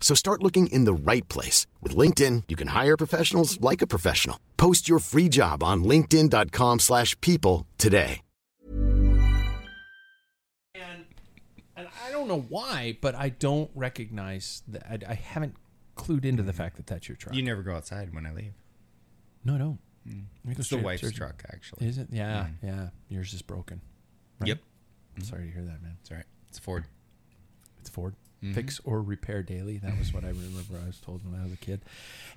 So start looking in the right place. With LinkedIn, you can hire professionals like a professional. Post your free job on linkedin.com slash people today. And and I don't know why, but I don't recognize that. I, I haven't clued into the fact that that's your truck. You never go outside when I leave. no, I don't. Mm. I go It's the straight wife's upstairs. truck, actually. Is it? Yeah, mm. yeah. Yours is broken. right? Yep. I'm sorry to hear that, man. It's all right. It's a Ford. It's Ford. Mm-hmm. Fix or repair daily. That was what I remember I was told when I was a kid.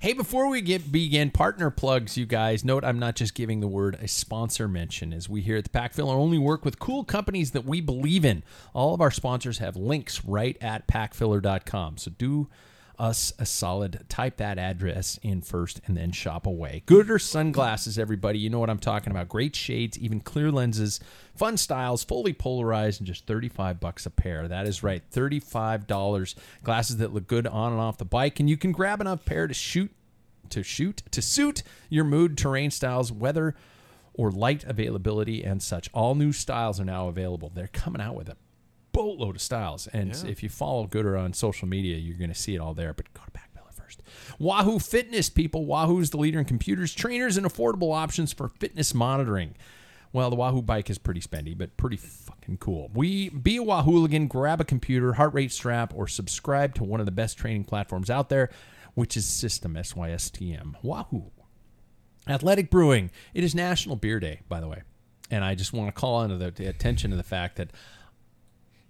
Hey, before we get begin partner plugs, you guys, note I'm not just giving the word a sponsor mention as we here at the Packfiller only work with cool companies that we believe in. All of our sponsors have links right at packfiller.com. So do us a solid. Type that address in first and then shop away. Goodr sunglasses, everybody. You know what I'm talking about. Great shades, even clear lenses, fun styles, fully polarized, and just 35 bucks a pair. That is right, $35. Glasses that look good on and off the bike, and you can grab enough pair to shoot to shoot to suit your mood, terrain styles, weather, or light availability and such. All new styles are now available. They're coming out with a boatload of styles. And if you follow Goodr on social media, you're going to see it all there. But go to Packfiller first. Wahoo Fitness, people. Wahoo is the leader in computers, trainers, and affordable options for fitness monitoring. Well, the Wahoo bike is pretty spendy, but pretty fucking cool. We be a Wahhooligan, grab a computer, heart rate strap, or subscribe to one of the best training platforms out there, which is System SYSTM. Wahoo. Athletic Brewing. It is National Beer Day, by the way. And I just want to call into the, the attention to the fact that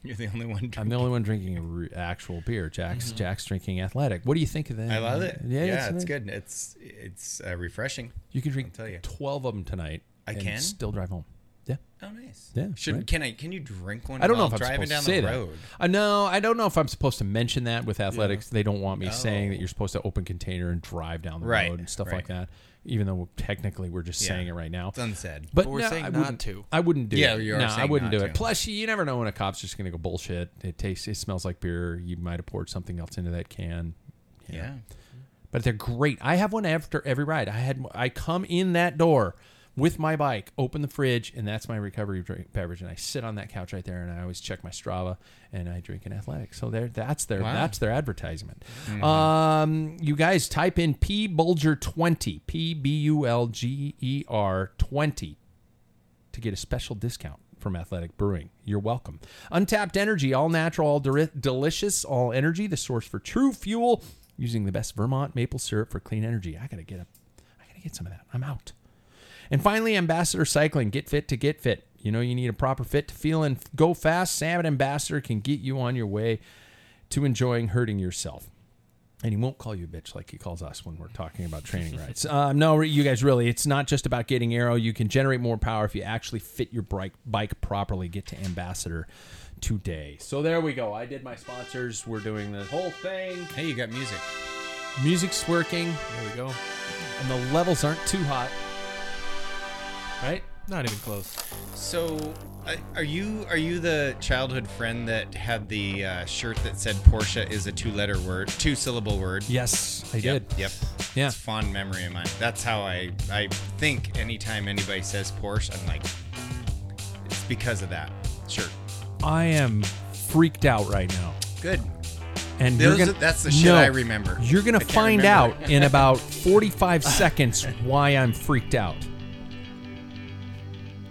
You're the only one. I'm the only one drinking re- actual beer. Jack's Jack's drinking Athletic. What do you think of that? I love it. Yeah, Yeah, it's, it's, good. It's it's uh, refreshing. You can drink tell you. 12 of them tonight. I and can? still drive home. Yeah. Oh, nice. Yeah, Should right. can I? Can you drink one? I don't know if I'm driving supposed down to say the that. road. Uh, no, I don't know if I'm supposed to mention that with athletics. They don't want me saying that Oh. you're supposed to open container and drive down the Right, road and stuff right. like that. Even though technically we're just Yeah. saying it right now. It's unsaid. But, But we're no, saying I not to. I wouldn't do it. Yeah, it. you are no, I wouldn't do it. to. Plus, you never know when a cop's just going to go bullshit. It tastes, it smells like beer. You might have poured something else into that can. yeah. But they're great. I have one after every ride. I had I come in that door with my bike, open the fridge, and that's my recovery drink, beverage. And I sit on that couch right there, and I always check my Strava, and I drink an athletic. So there, that's their Wow. that's their advertisement. Mm-hmm. Um, you guys type in P Bulger twenty P B U L G E R twenty to get a special discount from Athletic Brewing. You're welcome. Untapped Energy, all natural, all delicious, all energy, the source for true fuel, using the best Vermont maple syrup for clean energy. I gotta get a, I gotta get some of that. I'm out. And finally, Ambassador Cycling, get fit to get fit. You know you need a proper fit to feel and go fast. Sam at Ambassador can get you on your way to enjoying hurting yourself. And he won't call you a bitch like he calls us when we're talking about training rides. Uh, no, you guys, really, it's not just about getting aero. You can generate more power if you actually fit your bike, bike properly. Get to Ambassador today. So there we go. I did my sponsors. We're doing the whole thing. Hey, you got music. Music's working, There we go. and the levels aren't too hot. Right? Not even close. So, are you are you the childhood friend that had the uh, shirt that said Porsche is a two-letter word, two-syllable word? Yes, I Yep, did. Yep. Yeah. It's a fond memory of mine. That's how I I think anytime anybody says Porsche, I'm like, it's because of that shirt. I am freaked out right now. Good. And gonna, that's the shit No, I remember. You're gonna I find out in about 45 seconds why I'm freaked out.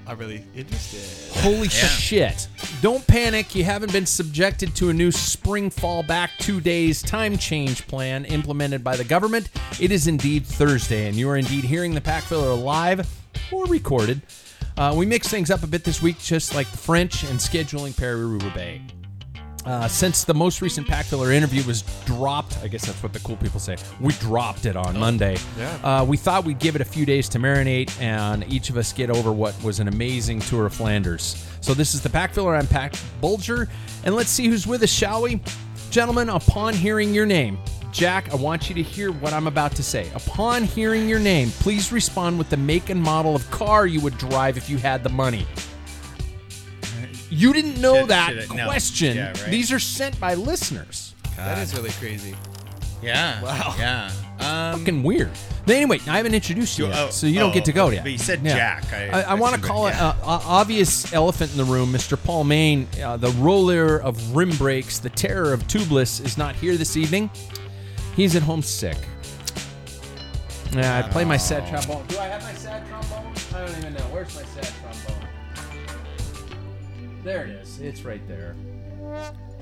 I'm really interested. Holy shit. Don't panic. You haven't been subjected to a new spring fall back two days time change plan implemented by the government. It is indeed Thursday, and you are indeed hearing the Pack Filler live or recorded. Uh, we mix things up a bit this week, just like the French and scheduling Paris-Roubaix. Uh, since the most recent Pack Filler interview was dropped, I guess that's what the cool people say. We dropped it on Monday. yeah. Uh, we thought we'd give it a few days to marinate and each of us get over what was an amazing tour of Flanders. So this is the Pack Filler. I'm Pat Bulger, and let's see who's with us, shall we? Gentlemen, upon hearing your name, Jack, I want you to hear what I'm about to say. Upon hearing your name, please respond with the make and model of car you would drive if you had the money. You didn't know Should- that should it- no. question. Yeah, right. These are sent by listeners. That is really crazy. Yeah. Wow. Yeah. Um, Fucking weird. But anyway, I haven't introduced you You- yet, oh, so you don't oh, get to go oh, yet. but you said Yeah. Jack. I- I, I I want to assumed call it- it uh, uh, obvious elephant in the room. Mr. Paul Main, uh, the roller of rim brakes, the terror of tubeless, is not here this evening. He's at home sick. Yeah, I play my sad trombone. Do I have my sad trombone? I don't even know. Where's my sad trombone? There it is. It's right there.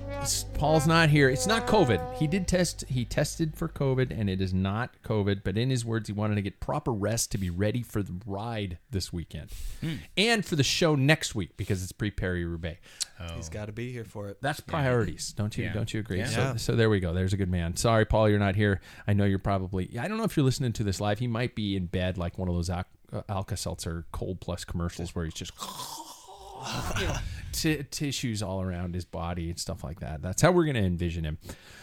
It's- Paul's not here. It's not COVID. He did test. He tested for COVID, and it is not COVID. But in his words, he wanted to get proper rest to be ready for the ride this weekend, and for the show next week because it's pre Paris-Roubaix. He's got to be here for it. That's priorities, don't you? Yeah. Don't you agree? Yeah. So, Yeah. so there we go. There's a good man. Sorry, Paul, you're not here. I know you're probably. I don't know if you're listening to this live. He might be in bed like one of those Al- uh, Alka Seltzer Cold Plus commercials where he's just. you know, t- tissues all around his body and stuff like that. That's how we're going to envision him.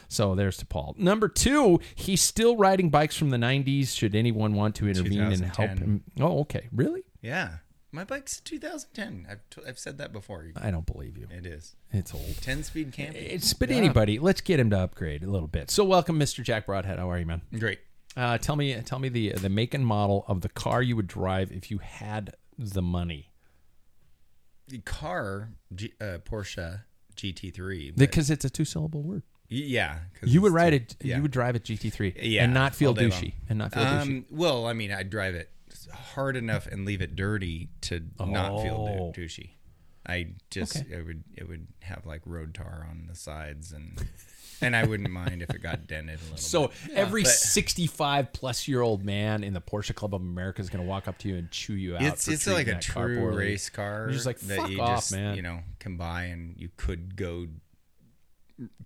So there's to Paul. Number two, he's still riding bikes from the 90s. Should anyone want to intervene and help him? Oh, okay. Really? Yeah. My bike's 2010. I've, t- I've said that before. I don't believe you. It is. It's old. 10 speed camping. It's but anybody, let's get him to upgrade a little bit. So welcome, Mr. Jack Broadhead. How are you, man? Great. Uh, tell me, tell me the the make and model of the car you would drive if you had the money. The car, G, uh, Porsche GT3. Because it's a two syllable word. yeah. You would ride it. yeah. You would drive a GT3. Yeah, and not feel douchey. And not feel douchey. Um, well, I mean, I'd drive it hard enough and leave it dirty to not feel Oh. douchey. I just Okay. it would it would have like road tar on the sides and and I wouldn't mind if it got dented a little. So bit. every but- 65 plus year old man in the Porsche Club of America is going to walk up to you and chew you out. it's for it's like a that car true poorly. race car You're just like, that "Fuck you off, just man." you know can buy and you could go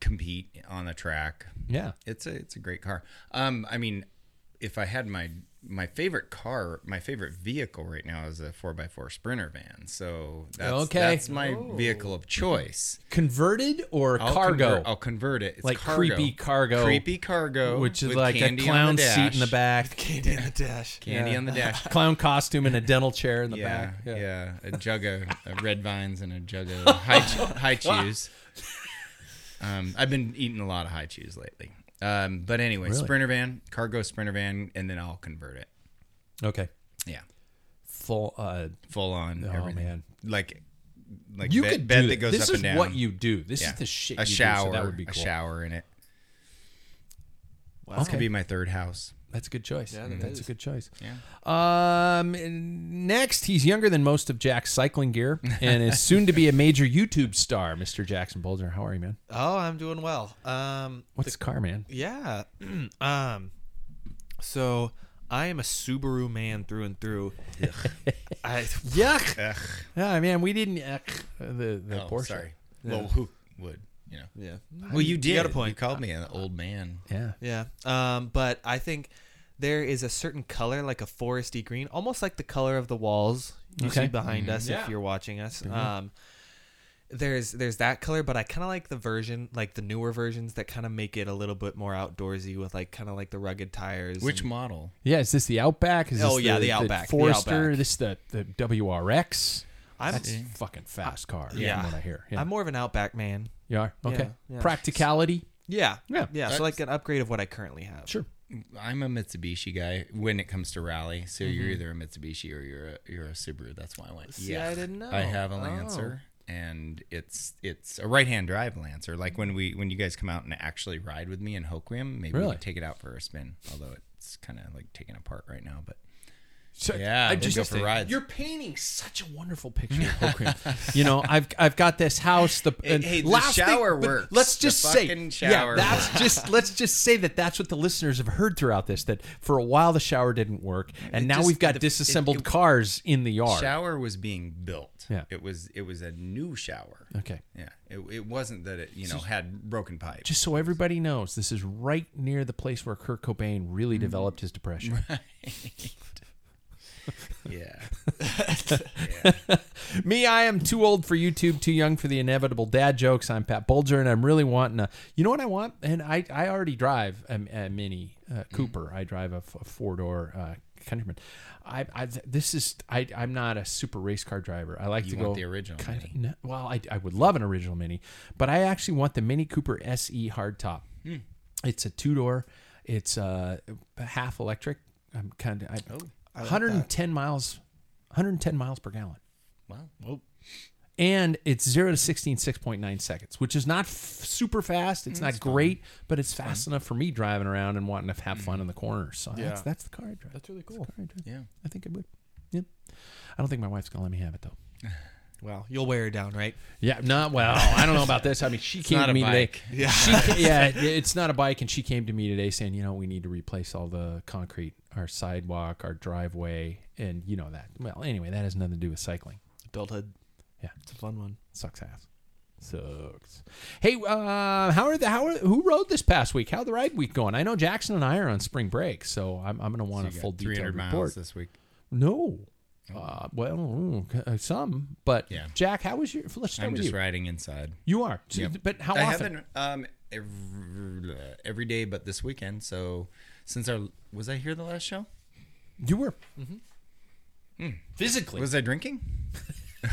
compete on the track. Yeah. It's a it's a great car. Um, I mean, if I had my my favorite car, my favorite vehicle right now is a four x four Sprinter van. So that's Okay. that's my vehicle of choice. Converted or I'll cargo? Convert, I'll convert it. It's Like cargo. creepy cargo. creepy cargo, which is like a candy clown seat in the dash. back. Candy in the dash. Candy on the dash. clown costume and a dental chair in the yeah, back. yeah, A jug of, of red vines and a jug of high, Hi-Chews. Um, I've been eating a lot of Hi-Chews lately. Um, but anyway, Really? sprinter van, cargo sprinter van, and then I'll convert it. Okay. Yeah, Full. Uh, full on. Oh, everything. man. like like you bed, could bed do that goes This up is and down. what you do. This Yeah. is the shit. a you do, so shower. that would be cool. A shower in it. Wow. This could be my third house. That's a good choice. Yeah, that That's a good choice. Yeah. Um, next, he's younger than most of Jack's cycling gear and is soon to be a major YouTube star. Mr. Jackson Bulger, how are you, man? Oh, I'm doing well. Um, What's this car, man? yeah. um, so I am a Subaru man through and through. I Yuck. Ugh. Yeah, man, we didn't. Uh, the the Oh, Porsche. sorry. Well, who would? You know. yeah. Well, you did. You got a point. You called me an old man. Yeah. Yeah. Um, but I think there is a certain color, like a foresty green, almost like the color of the walls you Okay. see behind us Yeah. if you're watching us. Um, there's there's that color, but I kind of like the version, like the newer versions that kind of make it a little bit more outdoorsy with like kind of like the rugged tires. Which and- model? Yeah, is this the Outback? Is Oh, this yeah, the Outback, the Forester. Outback. This the the WRX. I'm That's a fucking fast car. yeah. from what I hear. Yeah. I'm more of an Outback man. you are okay. yeah. Practicality. Yeah. Yeah. Yeah. So like an upgrade of what I currently have. Sure. I'm a Mitsubishi guy when it comes to rally. So you're Mm-hmm. either a Mitsubishi or you're a you're a Subaru. That's why I went. See, I didn't know. I have a Oh. Lancer, and it's it's a right hand drive Lancer. Like when we when you guys come out and actually ride with me in Hoquiam, maybe Really? we take it out for a spin. Although it's kind of like taken apart right now, but So, Yeah, I just go for rides. You're painting such a wonderful picture of you know, I've I've got this house. The Hey, and hey, the thing- shower but works. Let's The just say, fucking yeah, that's works. just let's just say that that's what the listeners have heard throughout this. That for a while the shower didn't work, and It now just- we've got the- disassembled it- cars in the yard. The shower was being built. Yeah. it was it was a new shower. Okay. Yeah, it, it wasn't that it you know had broken pipes. Just so everybody knows, this is right near the place where Kurt Cobain really Mm-hmm. developed his depression. yeah, Me, I am too old for YouTube, too young for the inevitable dad jokes. I'm Pat Bulger, and I'm really wanting a. You know what I want? And I, I already drive a, a Mini uh, Cooper. I drive a four door uh, Countryman. I, I this is I I'm not a super race car driver. I like You to want go the original Kind Mini. of, no, well, I, I would love an original Mini, but I actually want the Mini Cooper SE hardtop. Hmm. It's a two door. It's uh, half electric. I'm kind of I, Oh, 110 miles, 110 miles per gallon. Wow. and it's 0 to 16 6.9 seconds which is not f- super fast. It's mm, not great but it's fast enough for me driving around and wanting to have fun in the corners so mm-hmm. that's, Yeah. that's the car i drive. That's really That's cool. the car I drive. Yeah. i think i would. Yeah i don't think my wife's gonna let me have it though. Well, you'll wear her down, right? yeah not well i don't know about this. I mean she came not to a me bike. today yeah. she, yeah it's not a bike and she came to me today saying you know we need to replace all the concrete our sidewalk our driveway and you know that well anyway that has nothing to do with cycling Adulthood. Yeah. It's a fun one. Sucks ass. Sucks. Hey, uh, how are the how are, who rode this past week? How the ride week going? I know Jackson and I are on spring break, so I'm, I'm going to want So a full got detailed 300 miles report. this week. No, uh, well, mm, uh, some, but Yeah. Jack, how was your? Let's start I'm with just you. riding inside. You are, So- Yep. but how I often? haven't um every, every day, but this weekend. So since our was I here the last show? You were physically. Was I drinking?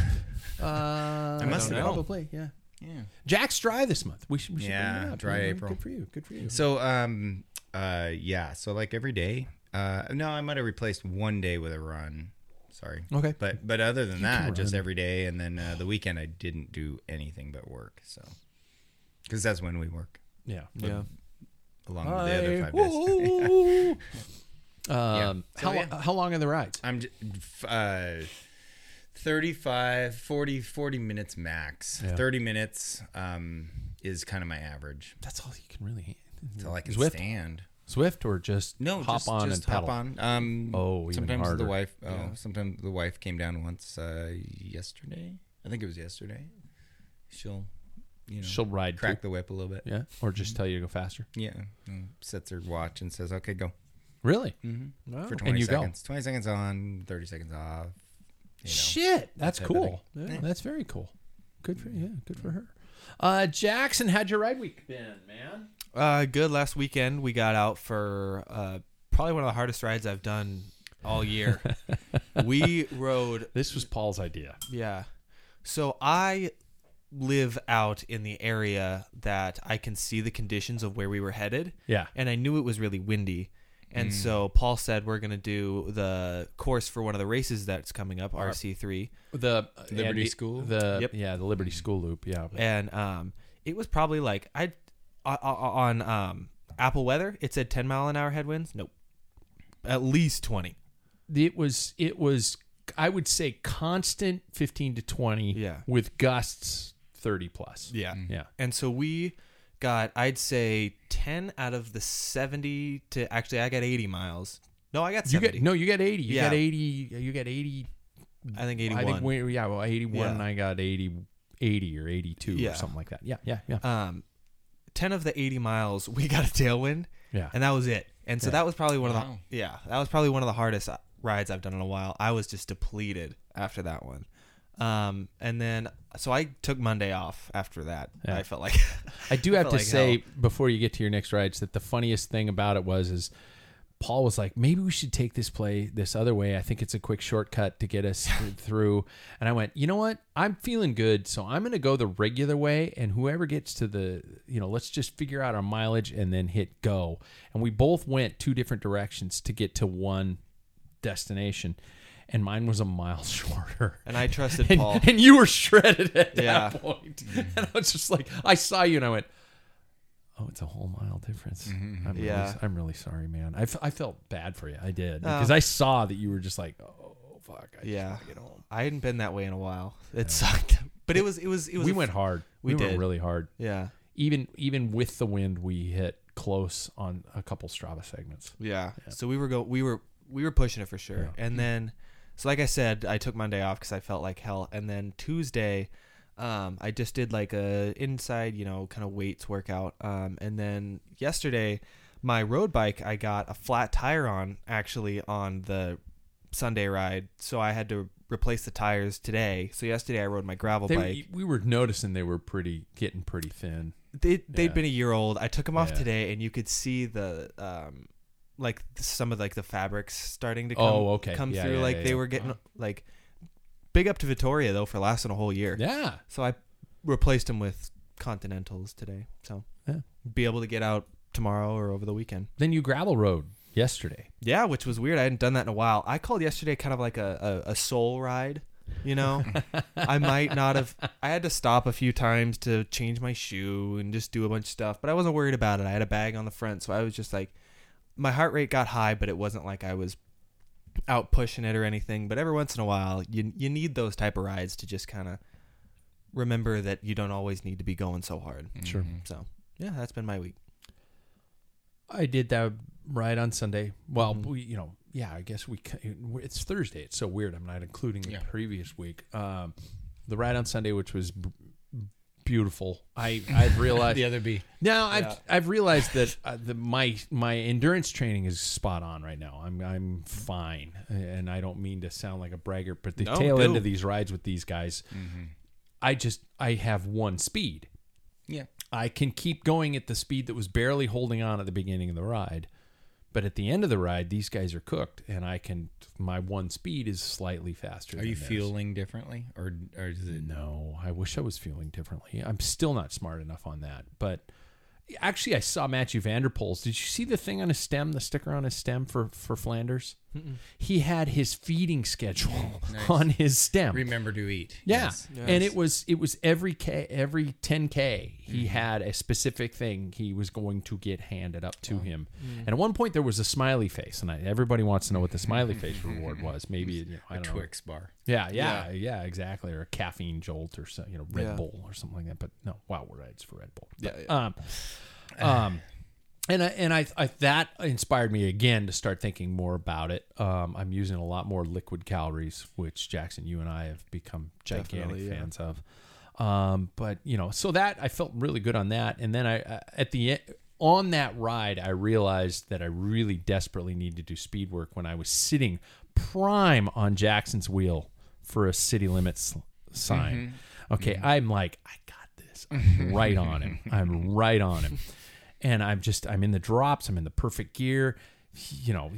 uh, I must have been. probably, yeah. Yeah. Jack's dry this month. We should, we should Yeah, bring up. dry Yeah, April. Good for you. Good for you. So um uh yeah, so like every day. Uh no, I might have replaced one day with a run. Sorry. Okay. But but other than that, just every day and then uh, the weekend I didn't do anything but work. So cuz that's when we work yeah. Yeah. Along with the other 5 days. Um, So, how, yeah. how long are the rides? I'm j- f- uh 35 40 40 minutes max. Yeah. 30 minutes um is kind of my average. That's all you can really. Until I can Zwift? stand. Zwift or just No, hop just, on just and hop on. Um, Oh, even sometimes harder. the wife. Oh, sometimes the wife came down once uh, yesterday. I think it was yesterday. She'll, you know, She'll ride crack too. the whip a little bit. Yeah, or just tell you to go faster. Yeah, and sets her watch and says, "Okay, go Really? Wow. for twenty you go. seconds. Twenty seconds on, thirty seconds off." You know. Shit, that's type cool. thing. Yeah, That's very cool. Good for yeah, good for her. Uh, Jackson, how'd your ride week been, man? Uh, good. Last weekend we got out for uh, probably one of the hardest rides I've done all year. we rode This was Paul's idea. Yeah. So I live out in the area that I can see the conditions of where we were headed. Yeah. And I knew it was really windy. And so Paul said we're going to do the course for one of the races that's coming up, RC3. The Liberty Andy- School? The Yep. yeah, the Liberty School loop. Yeah. And um it was probably like I on um Apple weather, it said 10 mile an hour headwinds. Nope. At least 20. it was it was I would say constant fifteen to twenty. Yeah. With gusts thirty plus. Yeah. Yeah. And so we got, I'd say, 10 out of the 70 to actually, I got 80 miles. No, I got You 70. get no, you got eighty. You Yeah. got eighty. You got eighty. I think 81. I think we, yeah, well, eighty-one. Yeah. and I got 80, 80 or eighty-two Yeah. or something like that. Yeah, yeah, yeah, um, 10 of the 80 miles, we got a tailwind, yeah. and that was it. And so Yeah. that was probably one of Wow. the, yeah, that was probably one of the hardest uh, rides I've done in a while. I was just depleted after that one. Um, and then, so I took Monday off after that. Yeah. I felt like, I do have to like say hell. before you get to your next rides that the funniest thing about it was is Paul was like, maybe we should take this play this other way. I think it's a quick shortcut to get us through. And I went, you know what? I'm feeling good, so I'm going to go the regular way. And whoever gets to the, you know, let's just figure out our mileage and then hit go. And we both went two different directions to get to one destination. And mine was a mile shorter. And I trusted And, Paul. and you were shredded at that Yeah. point. And I was just like, I saw you and I went, oh, it's a whole mile difference. I'm, Yeah. really, I'm really sorry, man. I, f- I felt bad for you. I did. Uh, Because I saw that you were just like, oh, fuck. I yeah, get home. I hadn't been that way in a while. It sucked, but it was it was it was. We a f- went hard. we We, went really hard. Yeah, Even even with the wind, we hit close on a couple Strava segments. yeah. So we were go we were we were pushing it for sure, and then so like I said, I took Monday off because I felt like hell, and then Tuesday. Um, I just did like a inside, you know, kind of weights workout. Um, and then yesterday, my road bike, I got a flat tire on actually on the Sunday ride, so I had to replace the tires today. So yesterday I rode my gravel They, bike. we were noticing they were pretty getting pretty thin. They they'd Yeah. been a year old. I took them off Yeah. today, and you could see the um, like some of like the fabrics starting to oh, come, Oh, okay. come Yeah, through. yeah, like yeah, they were getting uh-huh. like big up to Vittoria though for lasting a whole year. Yeah. So I replaced them with Continentals today. So Yeah. be able to get out tomorrow or over the weekend. Then you gravel rode yesterday. Yeah, which was weird. I hadn't done that in a while. I called yesterday kind of like a, a, a soul ride. You know, I might not have. I had to stop a few times to change my shoe and just do a bunch of stuff, but I wasn't worried about it. I had a bag on the front, so I was just like, my heart rate got high, but it wasn't like I was out pushing it or anything. But every once in a while, you you need those type of rides to just kind of remember that you don't always need to be going so hard. Sure. So yeah, that's been my week. I did that ride on Sunday. Well, we, you know, yeah, I guess we. It's Thursday. It's so weird. I'm not including the Yeah. previous week. Um, the ride on Sunday, which was b- beautiful. I I've realized. The other B. Now I've I've realized that uh, the, my my endurance training is spot on right now. I'm I'm fine, and I don't mean to sound like a braggart, but the No, tail end of these rides with these guys, I just I have one speed. Yeah. I can keep going at the speed that was barely holding on at the beginning of the ride. But at the end of the ride, these guys are cooked, and I can. My one speed is slightly faster. Are you theirs. feeling differently, or or is it? No, I wish I was feeling differently. I'm still not smart enough on that. But actually, I saw Mathieu van der Poel's. Did you see the thing on his stem, the sticker on his stem for for Flanders? He had his feeding schedule Nice. on his stem. Remember to eat. Yeah. Yes. And it was it was every k every 10k he had a specific thing he was going to get handed up to him. And at one point there was a smiley face and I, everybody wants to know what the smiley face reward was. Maybe you know, I A don't know. Twix bar. Yeah, yeah, yeah, exactly. Or a caffeine jolt or so, you know, Red Yeah. Bull or something like that. But no, wow, we're rides for Red Bull. Yeah, But, Um, um, and I, and I, I that inspired me again to start thinking more about it. Um, I'm using a lot more liquid calories, which Jackson, you and I have become gigantic yeah. fans of. Um, but you know, so that I felt really good on that, and then I at the end on that ride, I realized that I really desperately need to do speed work when I was sitting prime on Jackson's wheel for a city limits sign. Okay, I'm like, I got this. I'm right on him. I'm right on him. And I'm just, I'm in the drops. I'm in the perfect gear. You know,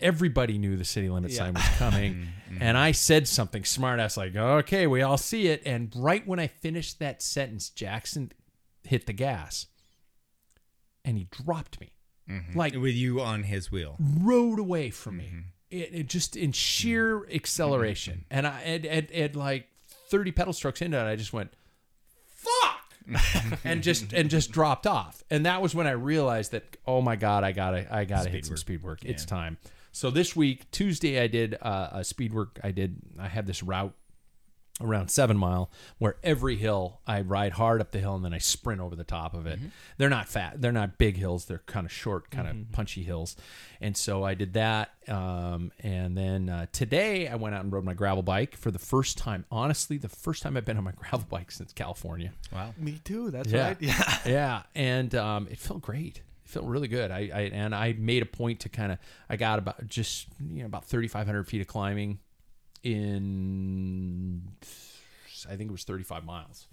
everybody knew the city limit sign was coming. Mm-hmm. and I said something smart ass like, okay, we all see it. And right when I finished that sentence, Jackson hit the gas and he dropped me. Mm-hmm. Like With you on his wheel. rode away from me. Mm-hmm. It, it just in sheer acceleration, and I at, at, at like thirty pedal strokes into it, I just went fuck, and just and just dropped off. And that was when I realized that oh my god, I gotta I gotta hit some speed work. It's time. So this week Tuesday I did uh, a speed work. I did I had this route around seven mile where every hill I ride hard up the hill and then I sprint over the top of it. They're not fat, they're not big hills, they're kind of short, kind of punchy hills. And so I did that. Um, and then uh, today I went out and rode my gravel bike for the first time. Honestly, the first time I've been on my gravel bike since California. Wow. Me too. That's Yeah. right. Yeah. yeah, and um, it felt great. It felt really good. I, I and I made a point to kind of I got about just you know about thirty five hundred feet of climbing in I think it was thirty five miles.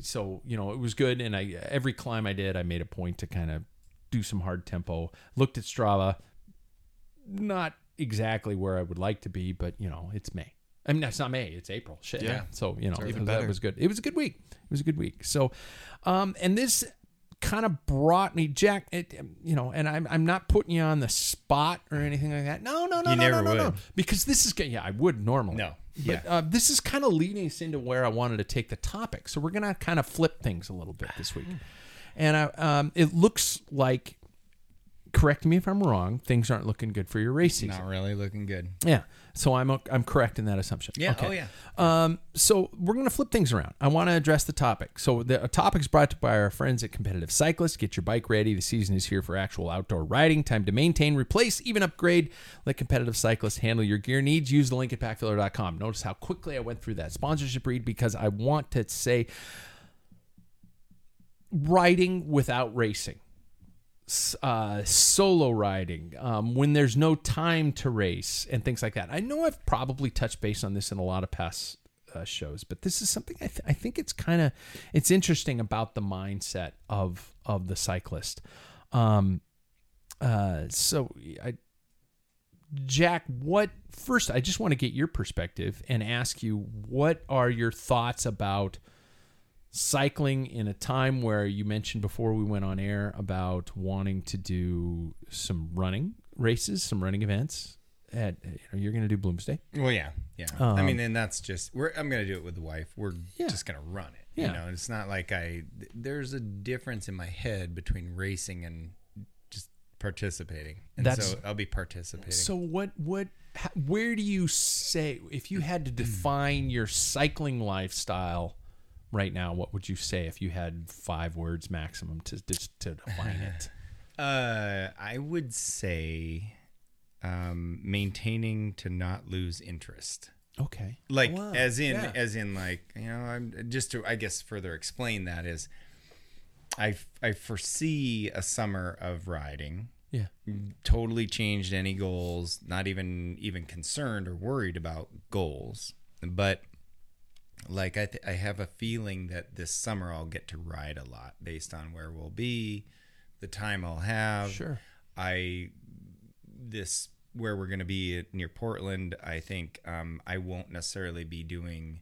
So you know it was good, and I every climb I did, I made a point to kind of do some hard tempo. Looked at Strava, not exactly where I would like to be, but you know, it's May. I mean, it's not May; it's April. Shit. Yeah. So you know, Even that better. was good. It was a good week. It was a good week. So, um, and this kind of brought me, Jack. It, you know, and I'm I'm not putting you on the spot or anything like that. No, no, no, You no, never no, no, no. Because this is yeah, I would normally. No. But Yeah. uh, this is kind of leading us into where I wanted to take the topic. So we're gonna kind of flip things a little bit this week, and I, um, it looks like. Correct me if I'm wrong. Things aren't looking good for your race season. Not really looking good. Yeah. So I'm I'm correct in that assumption. Yeah. Okay. Oh, yeah. Um, so we're going to flip things around. I want to address the topic. So the topic is brought to by our friends at Competitive Cyclists. Get your bike ready. The season is here for actual outdoor riding. Time to maintain, replace, even upgrade. Let Competitive Cyclists handle your gear needs. Use the link at packfiller.com. Notice how quickly I went through that sponsorship read because I want to say riding without racing uh, solo riding, um, when there's no time to race, and things like that. I know I've probably touched base on this in a lot of past uh, shows, but this is something I, th- I think it's kind of it's interesting about the mindset of of the cyclist. Um, uh, so I. Jack, what first? I just want to get your perspective and ask you what are your thoughts about cycling in a time where you mentioned before we went on air about wanting to do some running races, some running events. At you you're going to do Bloomsday. Well, yeah, yeah. I Um, mean, and that's just we're. I'm gonna do it with the wife. We're Yeah. just gonna run it. Yeah. You know, it's not like I. There's a difference in my head between racing and just participating. And That's- so I'll be participating. So what what ha- where do you say if you had to define your cycling lifestyle right now? What would you say if you had five words maximum to just to define it? Uh, I would say um, maintaining to not lose interest. Okay, Like Wow. as in Yeah. as in like you know I'm just to I guess further explain that is I I foresee a summer of riding. yeah, Totally changed any goals. Not even even concerned or worried about goals. But like I th- I have a feeling that this summer I'll get to ride a lot based on where we'll be, the time I'll have. Sure. I this where we're going to be at- near Portland. I think um, I won't necessarily be doing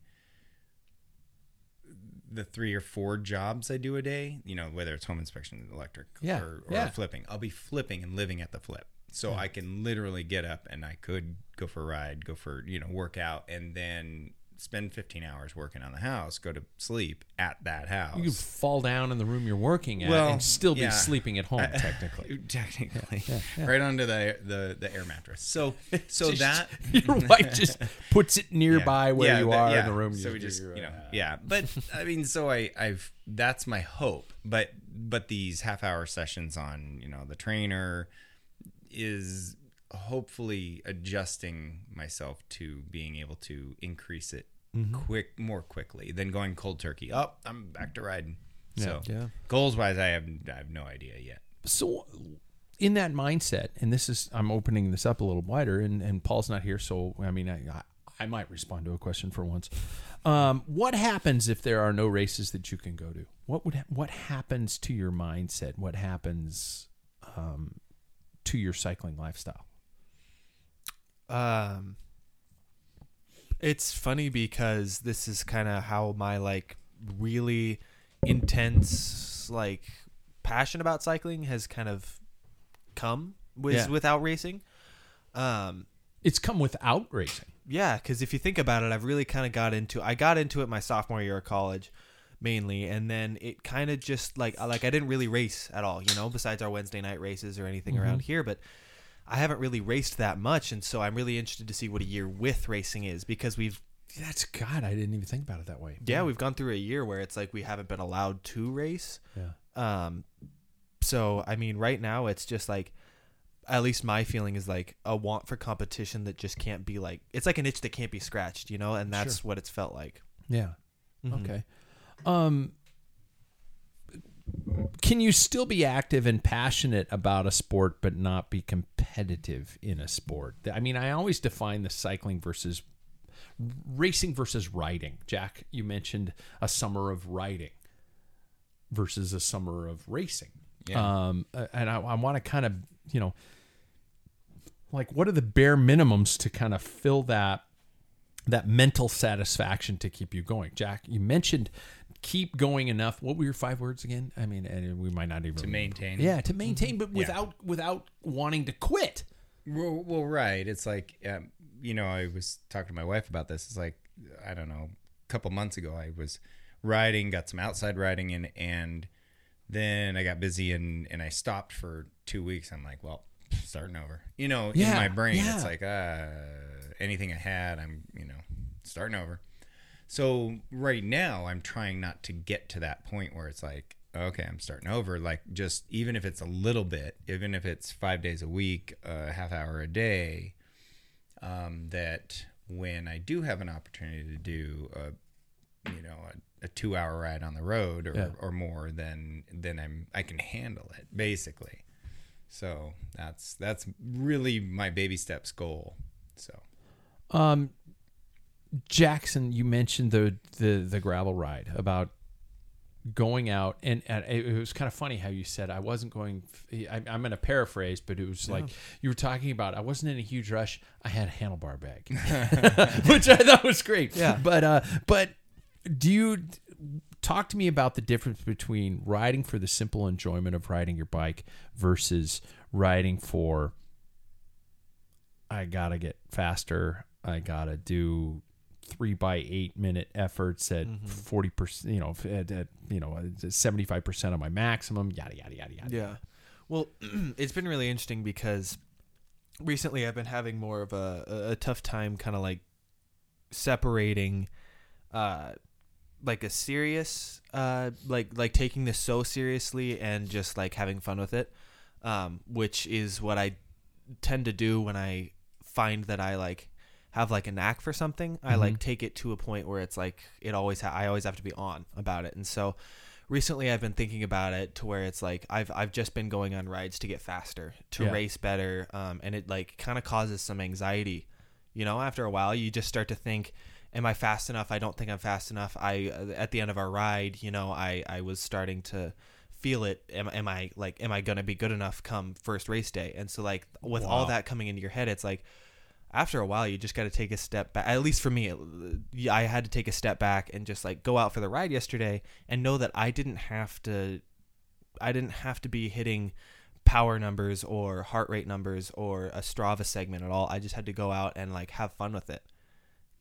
the three or four jobs I do a day. You know, whether it's home inspection, electric, Yeah, or, or yeah. flipping. I'll be flipping and living at the flip. So I can literally get up and I could go for a ride, go for you know work out, and then spend 15 hours working on the house, go to sleep at that house. you could fall down in the room you're working at Well, and still be yeah. sleeping at home technically. technically right onto the, the the air mattress so so Just- that your wife just puts it nearby Yeah. where Yeah, you are yeah. in the room. so you we just you know out. yeah but i mean so i i've that's my hope but but these half hour sessions on you know the trainer is hopefully adjusting myself to being able to increase it Mm-hmm. quick more quickly than going cold turkey oh i'm back to riding so Yeah. goals wise i have i have no idea yet So, in that mindset, and this is I'm opening this up a little wider, and, and Paul's not here, so I mean I, I I might respond to a question for once. Um, what happens if there are no races that you can go to? What would ha- what happens to your mindset? What happens um, to your cycling lifestyle? Um, it's funny because this is kind of how my like really intense like passion about cycling has kind of come was Yeah. without racing. Um, It's come without racing. yeah, because if you think about it, I've really kind of got into. I got into it my sophomore year of college, mainly, and then it kind of just like like I didn't really race at all, you know, besides our Wednesday night races or anything around here, but. I haven't really raced that much, and so I'm really interested to see what a year with racing is because we've That's God. I didn't even think about it that way. yeah we've gone through a year where it's like we haven't been allowed to race. Yeah. Um, so I mean, right now it's just like, at least my feeling is like a want for competition that just can't be like it's like an itch that can't be scratched, you know, and that's what it's felt like. Yeah. Mhm. Okay. Um can you still be active and passionate about a sport but not be competitive in a sport? I mean, I always define the cycling versus racing versus riding. Jack, you mentioned a summer of riding versus a summer of racing. Yeah. Um, and I, I want to kind of, you know, like what are the bare minimums to kind of fill that that mental satisfaction to keep you going jack you mentioned keep going enough what were your five words again i mean and we might not even To maintain. yeah to maintain but without without wanting to quit Well, well right. It's like, um, you know, I was talking to my wife about this. It's like, I don't know, a couple months ago, I was riding, got some outside riding in, and then I got busy and, and I stopped for two weeks. I'm like, well, starting over. You know, in my brain, yeah. it's like, uh, anything I had, I'm, you know, starting over. So right now, I'm trying not to get to that point where it's like, okay, I'm starting over. Like just even if it's a little bit, even if it's five days a week, a half hour a day, um, that when I do have an opportunity to do a, you know, a, a two hour ride on the road or, Yeah. or more, then then I'm I can handle it basically. So that's that's really my baby steps goal. So Um, Jackson, you mentioned the the the gravel ride about going out, and, and it was kind of funny how you said I wasn't going. I, I'm going to paraphrase, but it was like you were talking about I wasn't in a huge rush. I had a handlebar bag, which I thought was great. Yeah. but uh, but do you talk to me about the difference between riding for the simple enjoyment of riding your bike versus riding for I gotta get faster. I gotta do three by eight minute efforts at 40 percent. You know, at, at you know seventy five percent of my maximum. Yada yada yada yada. Yeah. Well, it's been really interesting because recently I've been having more of a, a, a tough time kind of like separating uh like a serious uh like like taking this so seriously and just like having fun with it um which is what I tend to do when I find that I like have like a knack for something I like take it to a point where it's like it always ha- I always have to be on about it and so recently I've been thinking about it to where it's like I've I've just been going on rides to get faster, to Yeah. race better, um, and it like kind of causes some anxiety. You know, after a while, you just start to think, "Am I fast enough? I don't think I'm fast enough." I uh, at the end of our ride, you know, I I was starting to feel it. Am, am I like am I gonna be good enough come first race day? And so like with all that coming into your head, it's like after a while you just got to take a step back at least for me uh, it- i had to take a step back and just like go out for the ride yesterday and know that i didn't have to i didn't have to be hitting power numbers or heart rate numbers or a strava segment at all. I just had to go out and like have fun with it.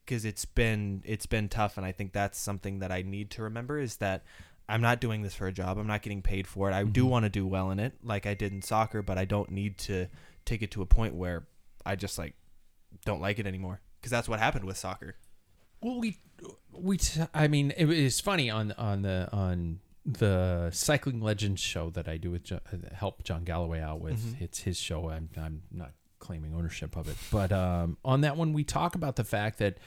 Because it's been it's been tough and i think that's something that i need to remember is that i'm not doing this for a job. I'm not getting paid for it. I do mm-hmm. want to do well in it like i did in soccer but i don't need to take it to a point where i just like don't like it anymore because that's what happened with soccer Well, we we t- I mean it was funny on on the on the cycling legends show that I do with uh, help John Galloway out with. It's his show. I'm I'm not claiming ownership of it, but um, on that one we talk about the fact that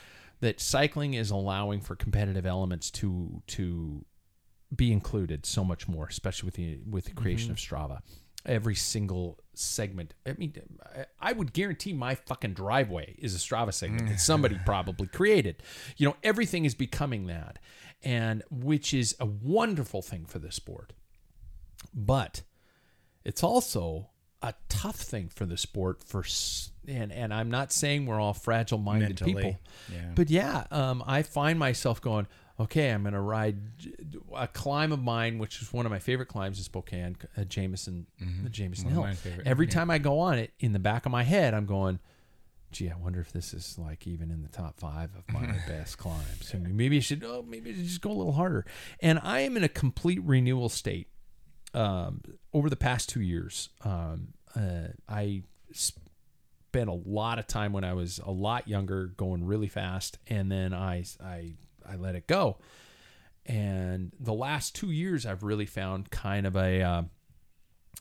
that cycling is allowing for competitive elements to to be included so much more, especially with the with the creation of Strava. Every single segment. I mean, I- would guarantee my fucking driveway is a Strava segment that somebody probably created. You know, everything is becoming that, and which is a wonderful thing for the sport. But it's also a tough thing for the sport for and and I'm not saying we're all fragile minded people. yeah. But yeah, um, I find myself going, okay, I'm going to ride a climb of mine, which is one of my favorite climbs in Spokane, uh, Jameson, the Jameson Mm-hmm. One Hill. Every yeah. time I go on it, in the back of my head, I'm going, gee, I wonder if this is like even in the top five of my best climbs. I mean, maybe I should, oh, maybe I should just go a little harder. And I am in a complete renewal state um, over the past two years. Um, uh, I spent a lot of time when I was a lot younger going really fast, and then I I I let it go. And the last two years, I've really found kind of a uh,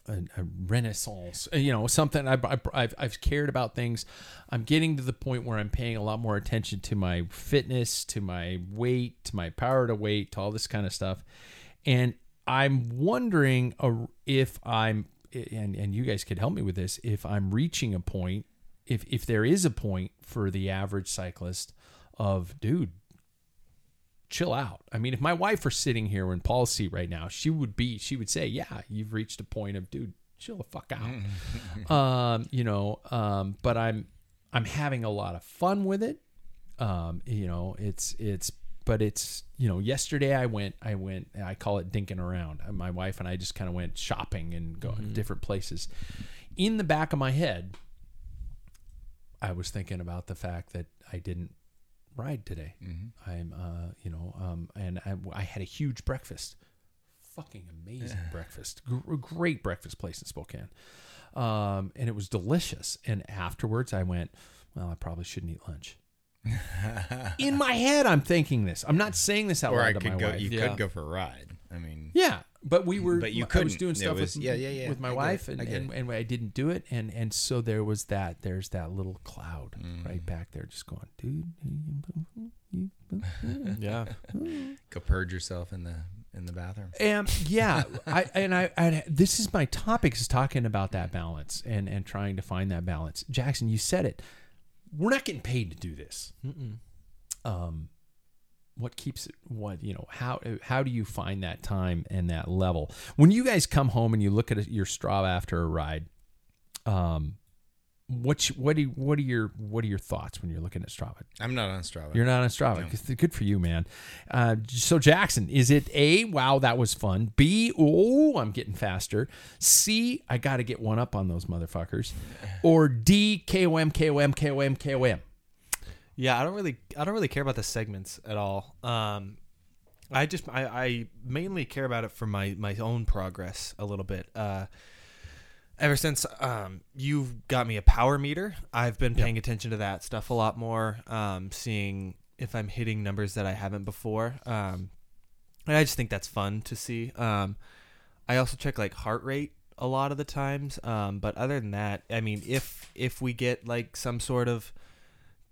a, a renaissance. You know, something I've, I've- I've I've cared about things. I'm getting to the point where I'm paying a lot more attention to my fitness, to my weight, to my power to weight, to all this kind of stuff. And I'm wondering uh, if I'm and and you guys could help me with this if I'm reaching a point if if there is a point for the average cyclist of dude chill out. I mean, if my wife were sitting here in Paul's seat right now, she would be she would say, "Yeah, you've reached a point of dude, chill the fuck out. um, you know, um, but I'm I'm having a lot of fun with it. Um, you know, it's it's but it's you know yesterday i went i went i call it dinking around Uh, my wife and i just kind of went shopping and go different places in the back of my head i was thinking about the fact that i didn't ride today i'm uh you know um and I, I had a huge breakfast fucking amazing breakfast Gr- great breakfast place in spokane um and it was delicious and afterwards i went well i probably shouldn't eat lunch in my head i'm thinking this i'm not saying this out Or loud I to could my go. wife You Yeah. could go for a ride. I mean, yeah, but we were. But you I was couldn't. doing stuff was- with yeah, yeah, yeah. with my I wife, and, I and, and I didn't do it, and and so there was that. There's that little cloud Mm. right back there, just going, dude. Yeah. go purge yourself in the in the bathroom. And yeah, I and I, I this is my topic is talking about that balance and and trying to find that balance. Jackson, you said it. We're not getting paid to do this. Um, what keeps it? What you know? How how do you find that time and that level when you guys come home and you look at your straw after a ride? Um, what what do what are your what are your thoughts when you're looking at Strava? I'm not on Strava. You're not on Strava. No. Good for you, man. Uh, so Jackson, is it A? Wow, that was fun. B? Oh, I'm getting faster. C? I got to get one up on those motherfuckers. Or D? KOM, KOM, KOM, KOM. Yeah, I don't really I don't really care about the segments at all. Um I just I, I mainly care about it for my my own progress a little bit. Uh ever since um you've got me a power meter, I've been paying attention to that stuff a lot more, um seeing if I'm hitting numbers that I haven't before. Um and I just think that's fun to see. Um I also check like heart rate a lot of the times. Um but other than that, I mean if if we get like some sort of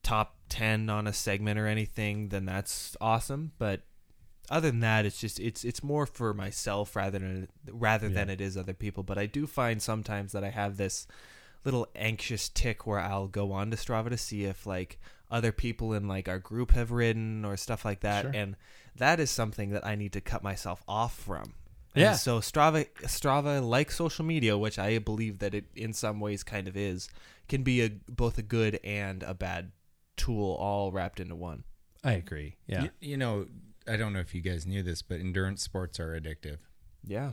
top 10 on a segment or anything then that's awesome. But other than that it's just it's it's more for myself rather than rather than it is other people. But i do find sometimes that i have this little anxious tick where i'll go on to strava to see if like other people in like our group have ridden or stuff like that. Sure. and that is something that i need to cut myself off from. And Yeah. so strava strava like social media which i believe that it in some ways kind of is can be a both a good and a bad tool all wrapped into one. I agree. Yeah. You, you know, I don't know if you guys knew this, but endurance sports are addictive. Yeah.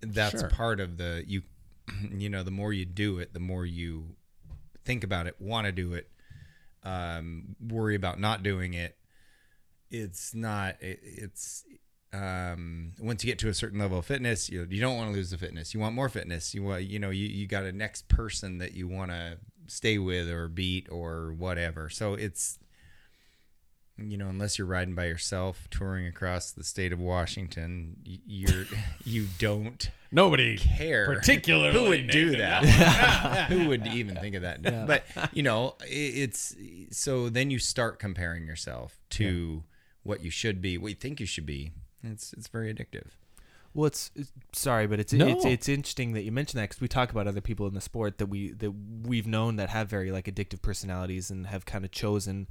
That's Sure. part of the you. You know, the more you do it, the more you think about it, want to do it, um, worry about not doing it. It's not. It, it's um, once you get to a certain level of fitness, you you don't want to lose the fitness. You want more fitness. You want you know you you got a next person that you want to stay with or beat or whatever. So it's you know unless you're riding by yourself touring across the state of Washington, you're you don't Nobody care particularly who would do Nathan. that who would even think of that but you know i- it's so then you start comparing yourself to what you should be what you think you should be it's it's very addictive Well, it's, it's sorry, but it's No. it's it's interesting that you mentioned that because we talk about other people in the sport that we that we've known that have very like addictive personalities and have kind of chosen,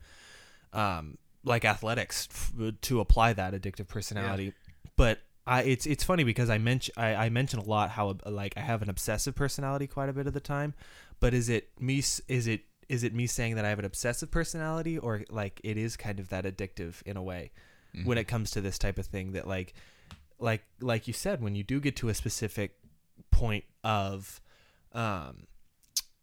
um, like athletics f- to apply that addictive personality. But I it's it's funny because I mention I, I mention a lot how like I have an obsessive personality quite a bit of the time. But is it me? Is it is it me saying that I have an obsessive personality or like it is kind of that addictive in a way when it comes to this type of thing that like like like you said when you do get to a specific point of um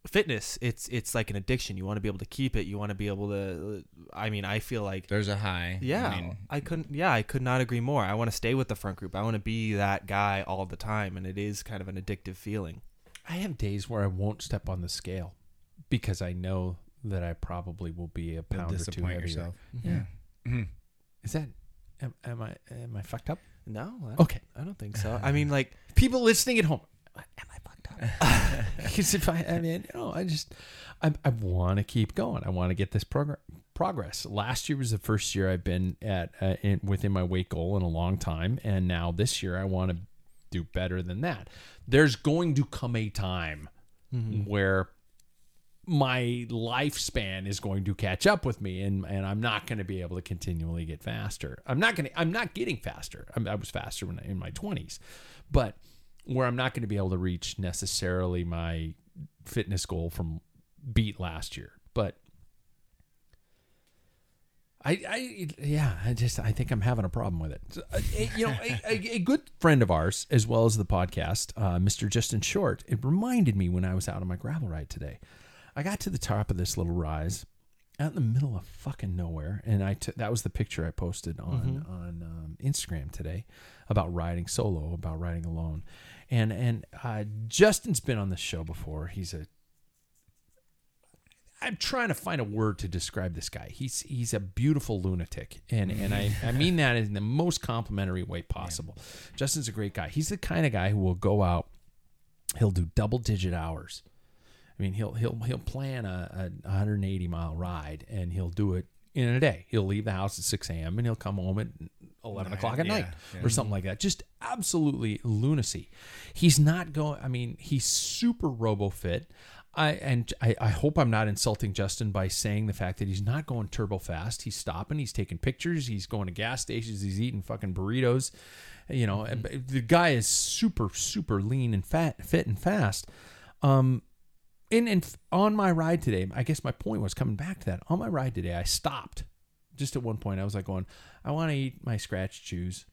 fitness it's it's like an addiction. You want to be able to keep it. You want to be able to i mean i feel like there's a high yeah I mean, i couldn't yeah i could not agree more. I want to stay with the front group. I want to be that guy all the time and it is kind of an addictive feeling. I have days where I won't step on the scale because I know that I probably will be a pound or two heavier. yourself. Yeah. Mhm. Is that am, am I am I fucked up? no I, Okay. I don't think so i mean like People listening at home, am I fucked up? Because if I, I mean, you know, I just, I, I want to keep going. I want to get this progress. Progress. Last year was the first year I've been at uh, in, within my weight goal in a long time, and now this year I want to do better than that. There's going to come a time where my lifespan is going to catch up with me and, and I'm not going to be able to continually get faster. I'm not going to I'm not getting faster. I'm, I was faster when I, in my 20s. But where I'm not going to be able to reach necessarily my fitness goal from beat last year, but I, I, yeah, I just, I think I'm having a problem with it. Uh, you know, a, a, a good friend of ours, as well as the podcast, uh, Mr. Justin Short, it reminded me when I was out on my gravel ride today. I got to the top of this little rise, out in the middle of fucking nowhere, and I took that was the picture I posted on on um, Instagram today about riding solo, about riding alone, and and uh, Justin's been on the show before. He's a I'm trying to find a word to describe this guy. He's he's a beautiful lunatic, and and I, I mean that in the most complimentary way possible. Justin's a great guy. He's the kind of guy who will go out. He'll do double digit hours. I mean, he'll he'll he'll plan a, a 180 mile ride, and he'll do it in a day. He'll leave the house at 6 a.m. and he'll come home at 11 o'clock at yeah, night yeah. or something like that. Just absolutely lunacy. He's not going. I mean, he's super robo fit. I and I, I hope I'm not insulting Justin by saying the fact that he's not going turbo fast. He's stopping. He's taking pictures. He's going to gas stations. He's eating fucking burritos. You know, and the guy is super super lean and fat, fit and fast. Um, and and on my ride today, I guess my point was coming back to that. On my ride today, I stopped. Just at one point, I was like going, I want to eat my Skratch chews.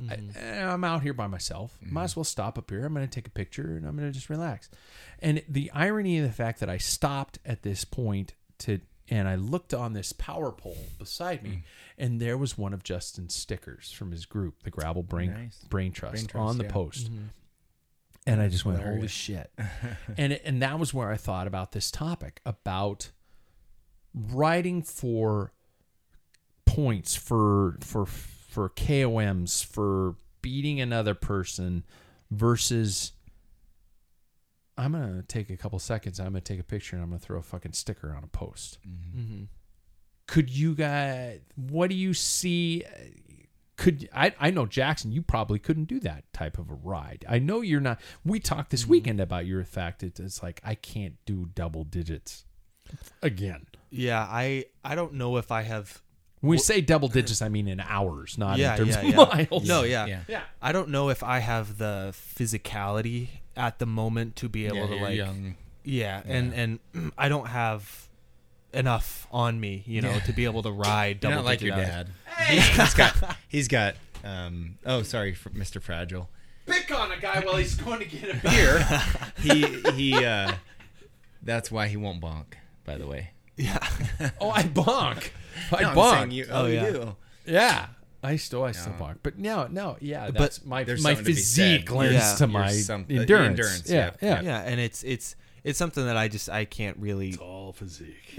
I, mm-hmm. eh, I'm out here by myself. Might mm-hmm. as well stop up here. I'm going to take a picture and I'm going to just relax. And the irony of the fact that I stopped at this point to and I looked on this power pole beside me, mm. and there was one of Justin's stickers from his group, the Gravel Brain Nice. Brain Trust, Brain Trust, on the yeah. post. Mm-hmm. And I just went, "Holy shit!" and and that was where I thought about this topic about writing for points for for for KOMs for beating another person versus I'm gonna take a couple seconds. I'm gonna take a picture and I'm gonna throw a fucking sticker on a post. Mm-hmm. Mm-hmm. Could you guys? What do you see? Could I? I know Jackson. You probably couldn't do that type of a ride. I know you're not. We talked this mm-hmm. weekend about your fact. It, it's like I can't do double digits again. Yeah, I I don't know if I have. When we say double digits, I mean in hours, not yeah, in terms yeah, of yeah. miles. No, yeah. Yeah. Yeah. I don't know if I have the physicality at the moment to be able Yeah, to you're like. young. Yeah, and and I don't have enough on me, you know, to be able to ride You're double not like your digit dad. He, has got. He's got. Um. Oh, sorry, Mr. Fragile. Pick on a guy while he's going to get a beer. He he. uh That's why he won't bonk. By the way. Yeah. oh, I bonk. I No, bonk. you, oh, Oh, you yeah. do. Yeah. I still, I still bonk, but no, no, yeah, that's my my something to be physique lends Yeah. to You're my endurance. endurance, Yeah, yeah, yeah, Yeah, and it's it's it's something that I just I can't really. All physique.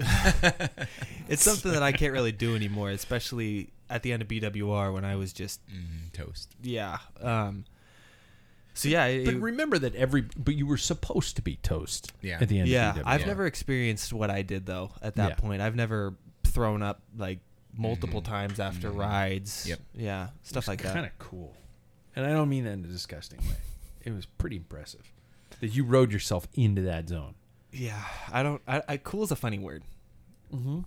It's something that I can't really do anymore, especially at the end of BWR when I was just Mm, toast. yeah. Um. So yeah, it- But remember that every, but you were supposed to be toast. Yeah. At the end. yeah. of BW. I've never experienced what I did though. At that Yeah. point, I've never thrown up like multiple times after rides. Yep. Yeah, stuff like that. Kind of cool, and I don't mean that in a disgusting way. It was pretty impressive that you rode yourself into that zone. Yeah, I don't. I, I cool is a funny word.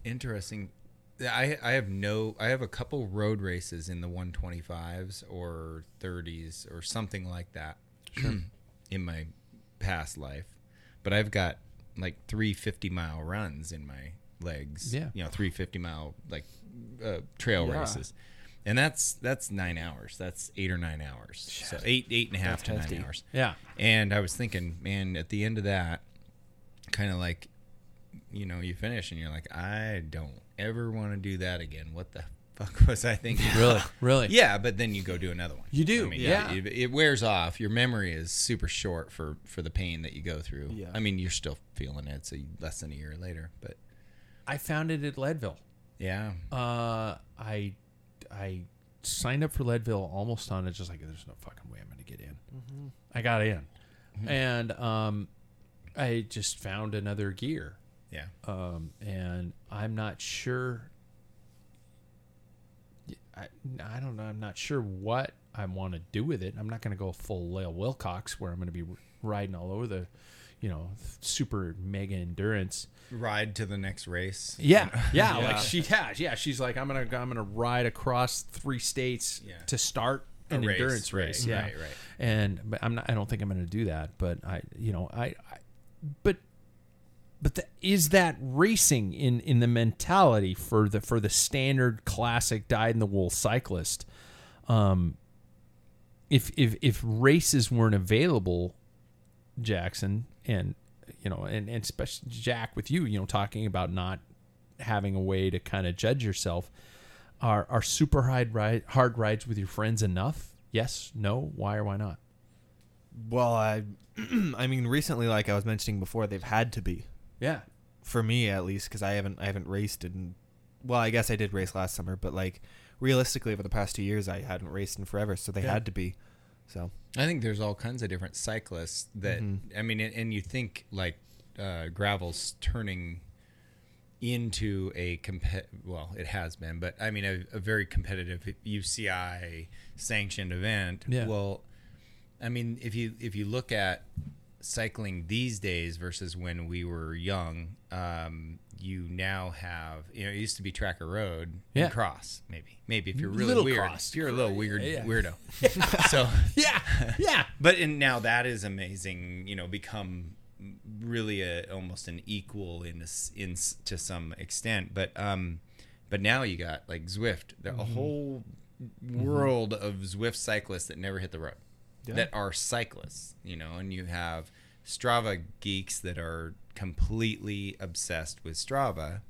Interesting. I I have no. I have a couple road races in the 125s or 30s or something like that in my past life, but I've got like three 50 mile runs in my legs. Yeah. you know, three 50 mile like uh, trail Yeah. races. And that's that's nine hours. That's eight or nine hours. So eight eight and a half That's to hefty. nine hours. Yeah. And I was thinking, man, at the end of that, kind of like, you know, you finish and you're like, I don't ever want to do that again. What the fuck was I thinking? Really, really. Yeah, but then you go do another one. You do, I mean, yeah. It, it wears off. Your memory is super short for for the pain that you go through. Yeah. I mean, you're still feeling it. So less than a year later, but I found it at Leadville. yeah, Uh, I I signed up for Leadville almost on it, just like there's no fucking way I'm going to get in. I got in, and um, I just found another gear, yeah. um, and I'm not sure. I, I don't know. I'm not sure what I want to do with it. I'm not going to go full Lael Wilcox where I'm going to be riding all over the, you know, super mega endurance. Ride to the next race. Yeah, yeah, Yeah. like she has. Yeah, she's like, I'm gonna, I'm gonna ride across three states Yeah. to start an race, endurance right, race. Yeah, right, right. And but I'm not. I don't think I'm going to do that. But I, you know, I, I but but the, is that racing in in the mentality for the for the standard classic dyed in the wool cyclist? Um, if if if races weren't available, Jackson and you know and and especially Jack with you, you know, talking about not having a way to kind of judge yourself. Are are super hard ride hard rides with your friends enough? Yes, no, why or why not? Well, I, I mean, recently, like I was mentioning before, they've had to be Yeah, for me at least because I haven't I haven't raced in. Well, I guess I did race last summer, but like realistically, over the past two years, I hadn't raced in forever, so they Yeah. had to be. So I think there's all kinds of different cyclists that I mean, and, and you think like uh, gravel's turning into a compet. Well, it has been, but I mean, a, a very competitive UCI sanctioned event. Yeah. Well, I mean, if you if you look at cycling these days versus when we were young, um, you now have you know it used to be tracker road Yeah. and cross maybe maybe if you're really Little weird cross. you're a little weird Yeah. weirdo so yeah, yeah. but and now that is amazing you know become really a almost an equal in this in to some extent but um but now you got like Zwift the, a whole world of Zwift cyclists that never hit the road that are cyclists you know and you have Strava geeks that are completely obsessed with Strava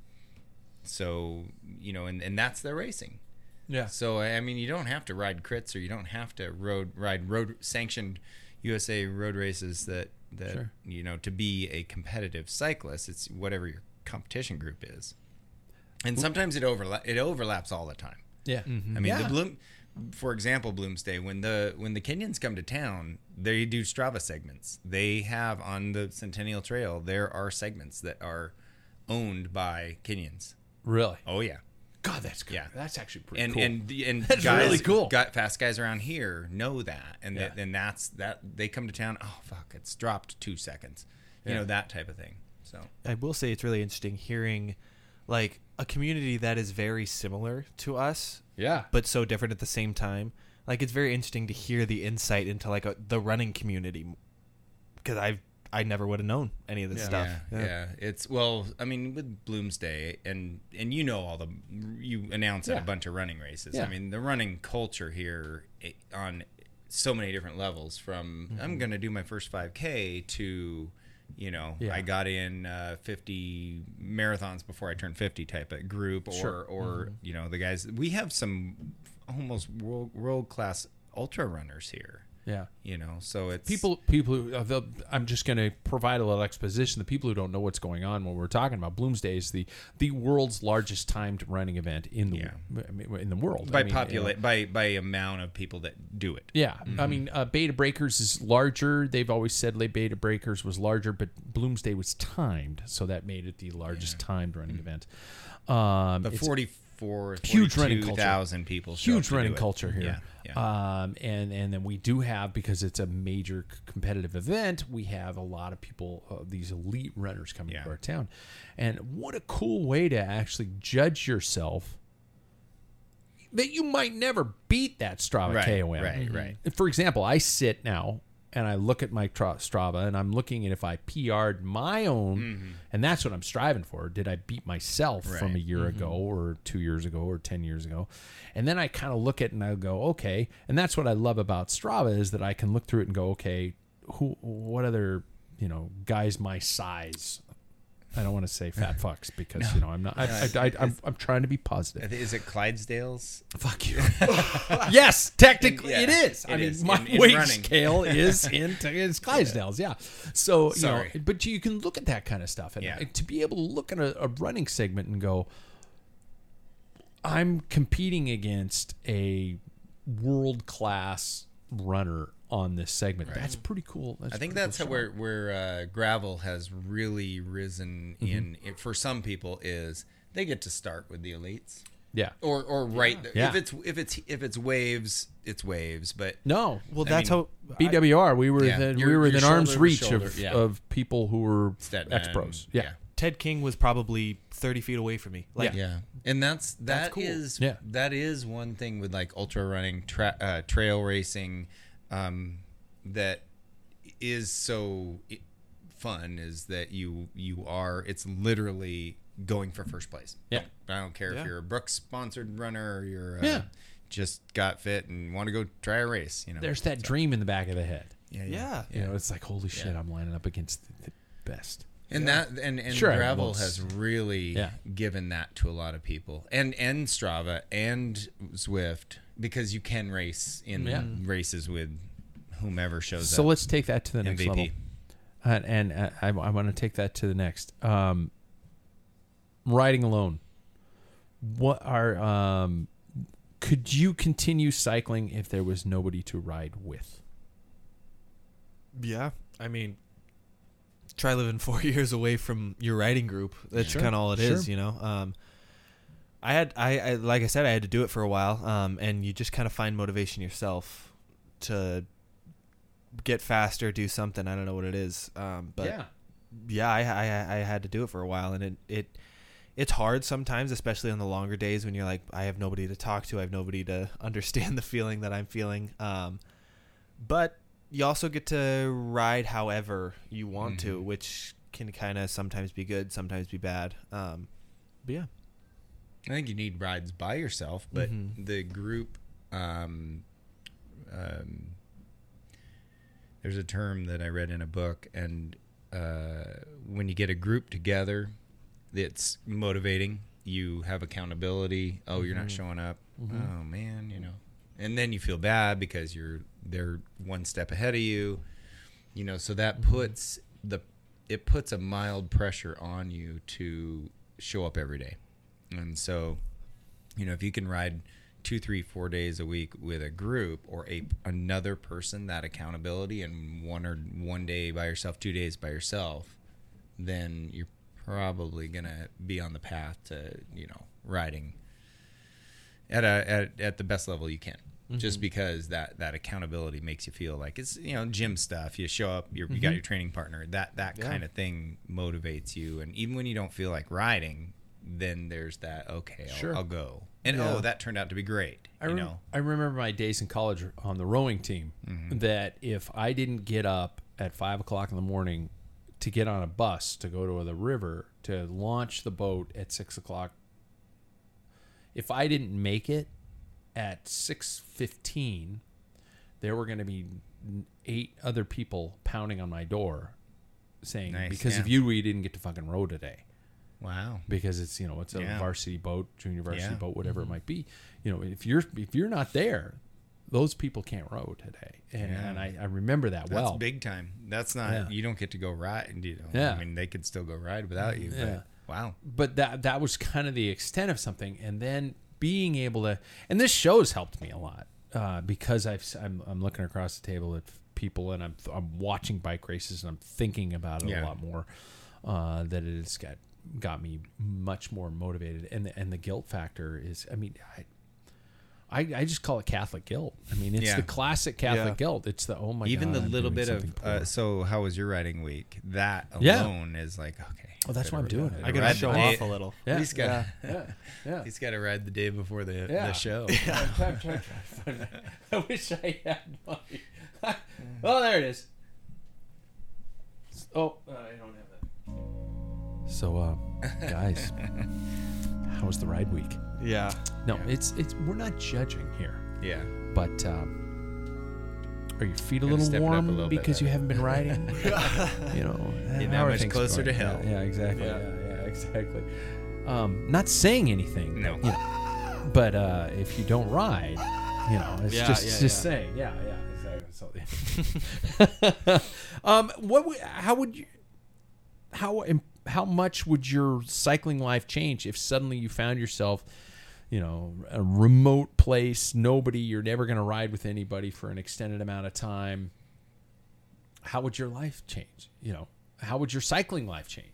so you know and, and that's their racing Yeah. so I mean, you don't have to ride crits or you don't have to road ride road sanctioned USA road races that that Sure. you know to be a competitive cyclist. It's whatever your competition group is, and sometimes it overlap it overlaps all the time. Yeah. I mean, Mm-hmm. Yeah. the Bloom, for example, Bloomsday when the when the Kenyans come to town, they do Strava segments. They have on the Centennial Trail there are segments that are owned by Kenyans. Really? Oh yeah God, that's good. Yeah. That's actually pretty and cool. and the- and That's guys, really cool. Got fast guys around here know that, and Yeah. that, and that's that they come to town. Oh fuck, it's dropped two seconds. You Yeah. know that type of thing. So I will say it's really interesting hearing like a community that is very similar to us, yeah. but so different at the same time. Like it's very interesting to hear the insight into like a, the running community because I've I never would have known any of this Yeah. stuff. yeah, yeah, it's well, I mean, with Bloomsday, and and you know all the you announce at a bunch of running races. Yeah. I mean, the running culture here eh, on so many different levels. From Mm-hmm. I'm going to do my first 5K to you know Yeah. I got in uh, 50 marathons before I turned 50 type of group, or Sure. or Mm-hmm. you know the guys. We have some almost world world class ultra runners here. Yeah, you know, so it's people. People who uh, I'm just going to provide a little exposition. The people who don't know what's going on when we're talking about Bloomsday is the the world's largest timed running event in the yeah. in the world by I mean, populate you know, by by amount of people that do it. Yeah, mm-hmm. I mean, uh, Bay to Breakers is larger. They've always said like, Bay to Breakers was larger, but Bloomsday was timed, so that made it the largest yeah. timed running mm-hmm. event. Um, the 40 for huge running culture. people. Huge running culture here. Yeah. Yeah. Um, and and then we do have because it's a major competitive event. We have a lot of people, uh, these elite runners coming yeah. to our town, and what a cool way to actually judge yourself that you might never beat that Strava right, KOM. Right, mm-hmm. right. For example, I sit now and I look at my tra- Strava and I'm looking at if I PR'd my own, and that's what I'm striving for. Did I beat myself from a Mm-hmm. Year ago or two years ago or 10 years ago? And then I kind of look at it and I go, okay. And that's what I love about Strava is that I can look through it and go, okay, who, what other, you know, guys my size? I don't want to say fat fucks because you know I'm not. I, I, I, I'm, I'm trying to be positive. Is it Clydesdales? Fuck you. yes, technically Yeah, it is. I mean, is. my In- in weight running. scale is in is Clydesdales. Yeah. So you know, but you can look at that kind of stuff, and Yeah. to be able to look at a, a running segment and go, I'm competing against a world class runner on this segment. That's pretty cool. That's I think that's cool how where where uh, gravel has really risen Mm-hmm. in. It, for some people, is they get to start with the elites, Yeah. or or right. Yeah. If it's if it's if it's waves, it's waves. But No. Well, I that's mean, how BWR, we were Yeah, within, we were you're within arm's reach shoulder, of, yeah. of people who were ex pros. Yeah. yeah. Ted King was probably 30 feet away from me. Like Yeah. Yeah, And that's that cool. is- Yeah. that is one thing with like ultra running, tra- uh, trail racing, um, that is so fun is that you you are it's literally going for first place. Yeah. I don't care Yeah. if you're a Brooks sponsored runner or you're uh, Yeah. just got fit and want to go try a race. You know, There's that dream in the back of the head. yeah, Yeah. You know, it's like holy shit, Yeah. I'm lining up against the, the best. And that and, and Sure, gravel well, has really yeah. given that to a lot of people and and strava and zwift because you can race in Yeah. races with whomever shows So up So let's take that to the next level. And, and uh, I, I want to take that to the next. Um, riding alone. What are um, could you continue cycling if there was nobody to ride with? Yeah, I mean, try living four years away from your writing group. That's Sure, kind of all it is, sure. you know. Um, I had, I, I, like I said, I had to do it for a while, um, and you just kind of find motivation yourself to get faster, do something. I don't know what it is, um, but yeah, I, I I had to do it for a while, and it it it's hard sometimes, especially on the longer days when you're like, I have nobody to talk to, I have nobody to understand the feeling that I'm feeling. Um, but you also get to ride however you want to, which can kind of sometimes be good, sometimes be bad. Um, but yeah, i think you need rides by yourself but Mm-hmm. the group um, um, there's a term that i read in a book and uh, when you get a group together it's motivating. You have accountability. Oh you're Mm-hmm. not showing up. Oh man you know and then you feel bad because you're they're one step ahead of you you know so that Mm-hmm. puts the it puts a mild pressure on you to show up every day and so you know if you can ride two three four days a week with a group or a another person that accountability and one or one day by yourself two days by yourself then you're probably gonna be on the path to you know riding at a at, at the best level you can just mm-hmm. because that that accountability makes you feel like it's you know gym stuff. You show up you're, you got mm-hmm. your training partner. That that kind of thing motivates you. And even when you don't feel like riding then there's that okay I'll, Sure. I'll go. And oh that turned out to be great I, you rem- know? I remember my days in college on the rowing team mm-hmm. that if I didn't get up at five o'clock in the morning to get on a bus to go to the river to launch the boat at six o'clock, if I didn't make it at six fifteen, there were going to be eight other people pounding on my door saying, Nice, "Because of you, we didn't get to fucking row today." wow because it's you know it's a Yeah. varsity boat, junior varsity Yeah. boat, whatever it mm-hmm. might be. You know, if you're if you're not there, those people can't row today, and, Yeah. and I, I remember that that's well. big time that's not Yeah. you don't get to go ride you know Yeah. i mean they could still go ride without you Yeah. but wow But that that was kind of the extent of something, and then being able to, and this show's helped me a lot uh, because I've I'm I'm looking across the table at people, and I'm I'm watching bike races, and I'm thinking about it Yeah. a lot more. Uh, that it has got got me much more motivated, and the, and the guilt factor is, I mean, I. I, I just call it Catholic guilt. I mean, it's Yeah. the classic Catholic Yeah. guilt. It's the oh my even god, the little bit of uh, so how was your writing week that Yeah. alone is like okay Well, that's why I'm doing it. I gotta show off a little. yeah, he's got yeah, yeah. he's got to ride the day before the, Yeah. the show I wish I had money. oh, there it is. Oh, uh, I don't have that. So, uh, guys, how was the ride week? Yeah, No, it's it's we're not judging here, yeah but um, are your feet a little step it up a warm little bit, because you haven't been riding? you know, Getting how that are much things closer going? to hell. Yeah, yeah, exactly. Yeah. Yeah, yeah, exactly. Um, not saying anything. No. but, you know, but uh, if you don't ride, you know, it's Yeah, just yeah, just yeah. saying. Yeah, yeah, exactly. So, um, what? would- How would you? How im- how much would your cycling life change if suddenly you found yourself, you know, a remote place, nobody, you're never going to ride with anybody for an extended amount of time? How would your life change? You know, how would your cycling life change?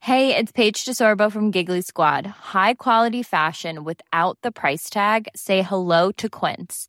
Hey, it's Paige DeSorbo from Giggly Squad. High quality fashion without the price tag. Say hello to Quince.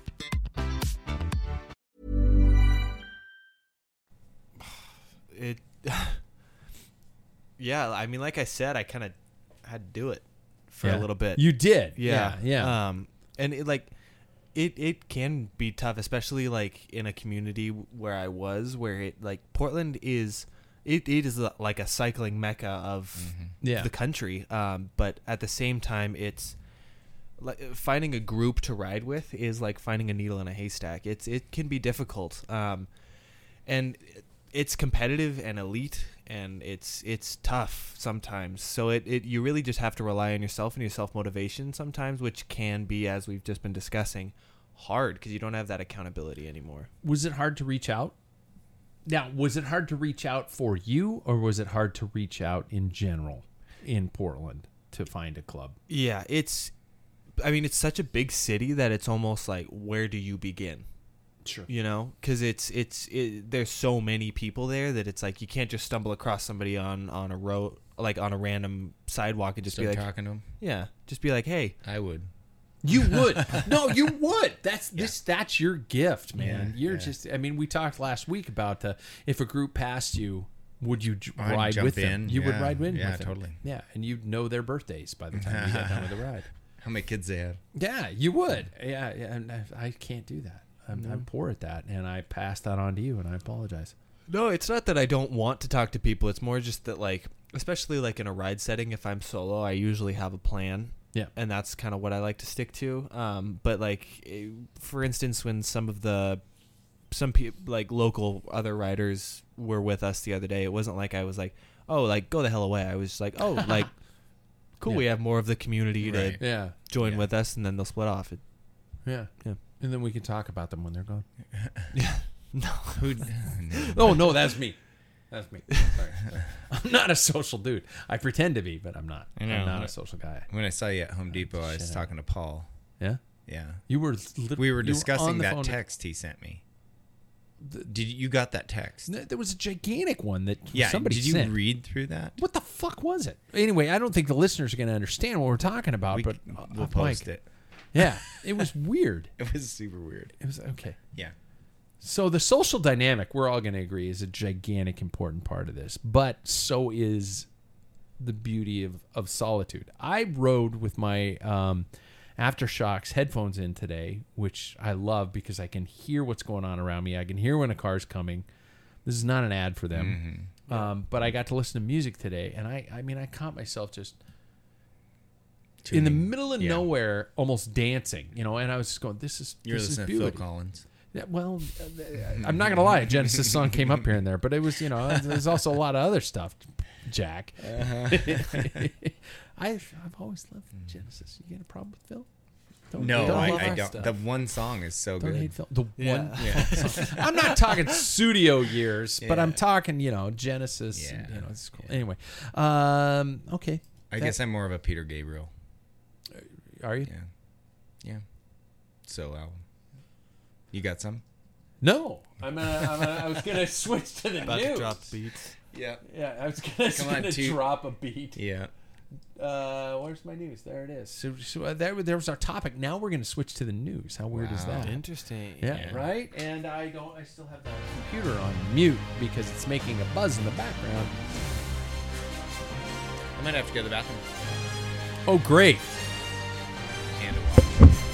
it yeah i mean like i said i kind of had to do it for Yeah. a little bit You did. yeah Yeah. Yeah. um and it like it it can be tough especially like in a community where i was where it like portland is it, it is like a cycling mecca of Yeah. the country um but at the same time it's like finding a group to ride with is like finding a needle in a haystack it's it can be difficult um and it's competitive and elite and it's it's tough sometimes so it, it you really just have to rely on yourself and your self motivation sometimes which can be as we've just been discussing hard because you don't have that accountability anymore was it hard to reach out? Now, was it hard to reach out for you, or was it hard to reach out in general in Portland to find a club? yeah it's i mean it's such a big city that it's almost like where do you begin Sure. you know because it's it's it, there's so many people there that it's like you can't just stumble across somebody on on a road like on a random sidewalk and just Start be like talking to them. yeah just be like hey I would. You would. no, you would. That's this. That's your gift, man. Yeah, You're yeah. just. I mean, we talked last week about uh, if a group passed you, would you j- I'd ride jump with them? in, You would ride in yeah, with them. Yeah, totally. Yeah, and you'd know their birthdays by the time you got done with the ride. How many kids they had. Yeah, you would. Yeah, yeah and I, I can't do that. I'm, I'm poor at that, and I passed that on to you, and I apologize. No, it's not that I don't want to talk to people. It's more just that like especially like in a ride setting if I'm solo, I usually have a plan. Yeah. And that's kind of what I like to stick to. Um but like eh, for instance when some of the some people like local other riders were with us the other day, it wasn't like I was like, "Oh, like go the hell away." I was just like, "Oh, like cool, Yeah. we have more of the community Right. to Yeah, join Yeah. with us and then they'll split off." It, yeah, Yeah. And then we can talk about them when they're gone. Yeah. No. Who? Oh no, that's me. That's me. Sorry. I'm not a social dude. I pretend to be, but I'm not. I know. I'm not a social guy. when I saw you at Home Depot, I was Shut talking to Paul. Yeah. Yeah. You were. lit- We were you discussing on the that phone. text he sent me. Did you, you got that text? No, There was a gigantic one that Yeah. somebody did you sent. read through that? what the fuck was it? Anyway, I don't think the listeners are going to understand what we're talking about. We, but uh, we'll Mike- post it. Yeah, it was weird. It was super weird. It was okay. Yeah. So the social dynamic, we're all going to agree, is a gigantic important part of this. But so is the beauty of, of solitude. I rode with my um, AfterShokz headphones in today, which I love because I can hear what's going on around me. I can hear when a car's coming. This is not an ad for them, um, but I got to listen to music today, and I, I mean, I caught myself just in the middle of Yeah. nowhere, almost dancing, you know. And I was just going, "This is You're this is to Phil. Collins. Yeah, well, uh, I'm not gonna lie. A Genesis song came up here and there, but it was you know there's also a lot of other stuff. Jack, I've I've always loved Genesis. You got a problem with Phil? Don't, No, don't I, I don't. stuff. The one song is so don't good. hate Phil. The Yeah. one. Yeah. I'm not talking studio years, but I'm talking you know Genesis. and, Yeah. you know, it's cool. Anyway, um, okay. I That- guess I'm more of a Peter Gabriel. Are you? Yeah. Yeah. So album. You got some? No, I'm gonna, I'm gonna. I was gonna switch to the about news. to drop beats. Yeah. Yeah, I was gonna, Come on, gonna two. drop a beat. Yeah. Uh, where's my news? There it is. So, so uh, there, there was our topic. Now we're going to switch to the news. How weird is Wow. that? Interesting. Yeah, Yeah. right. And I don't. I still have the computer on mute because it's making a buzz in the background. I might have to go to the bathroom. Oh, great!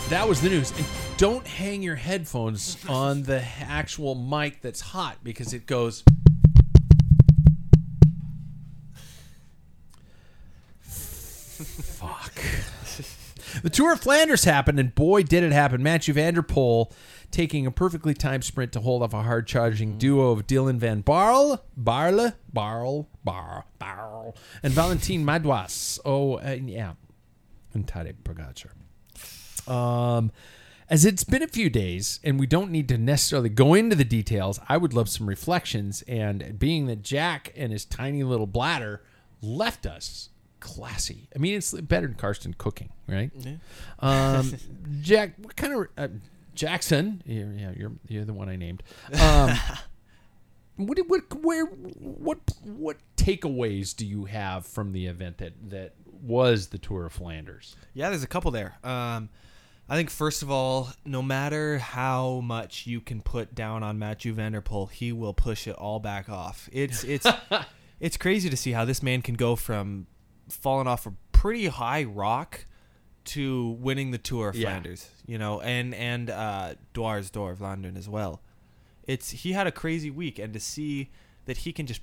And a wash. That was the news. And don't hang your headphones on the actual mic that's hot because it goes. Fuck. The Tour of Flanders happened, and boy, did it happen. Mathieu van der Poel taking a perfectly timed sprint to hold off a hard charging duo of Dylan van Baarle, Baarle, Baarle, Bar, Baarle, and Valentin Madouas. Oh, uh, yeah. And Tadej Pogacar. Um, as it's been a few days, and we don't need to necessarily go into the details, I would love some reflections. And being that Jack and his tiny little bladder left us classy. I mean, it's better than Karsten cooking, right? Um, Jack, what kind of uh, Jackson? Yeah, yeah, you're you're the one I named. Um, what what where what what takeaways do you have from the event that that was the Tour of Flanders? Yeah, there's a couple there. Um, I think first of all, no matter how much you can put down on Mathieu van der Poel, he will push it all back off. It's it's it's crazy to see how this man can go from falling off a pretty high rock to winning the Tour of Yeah. Flanders, you know, and and uh, Dwars door Vlaanderen as well. It's he had a crazy week, and to see that he can just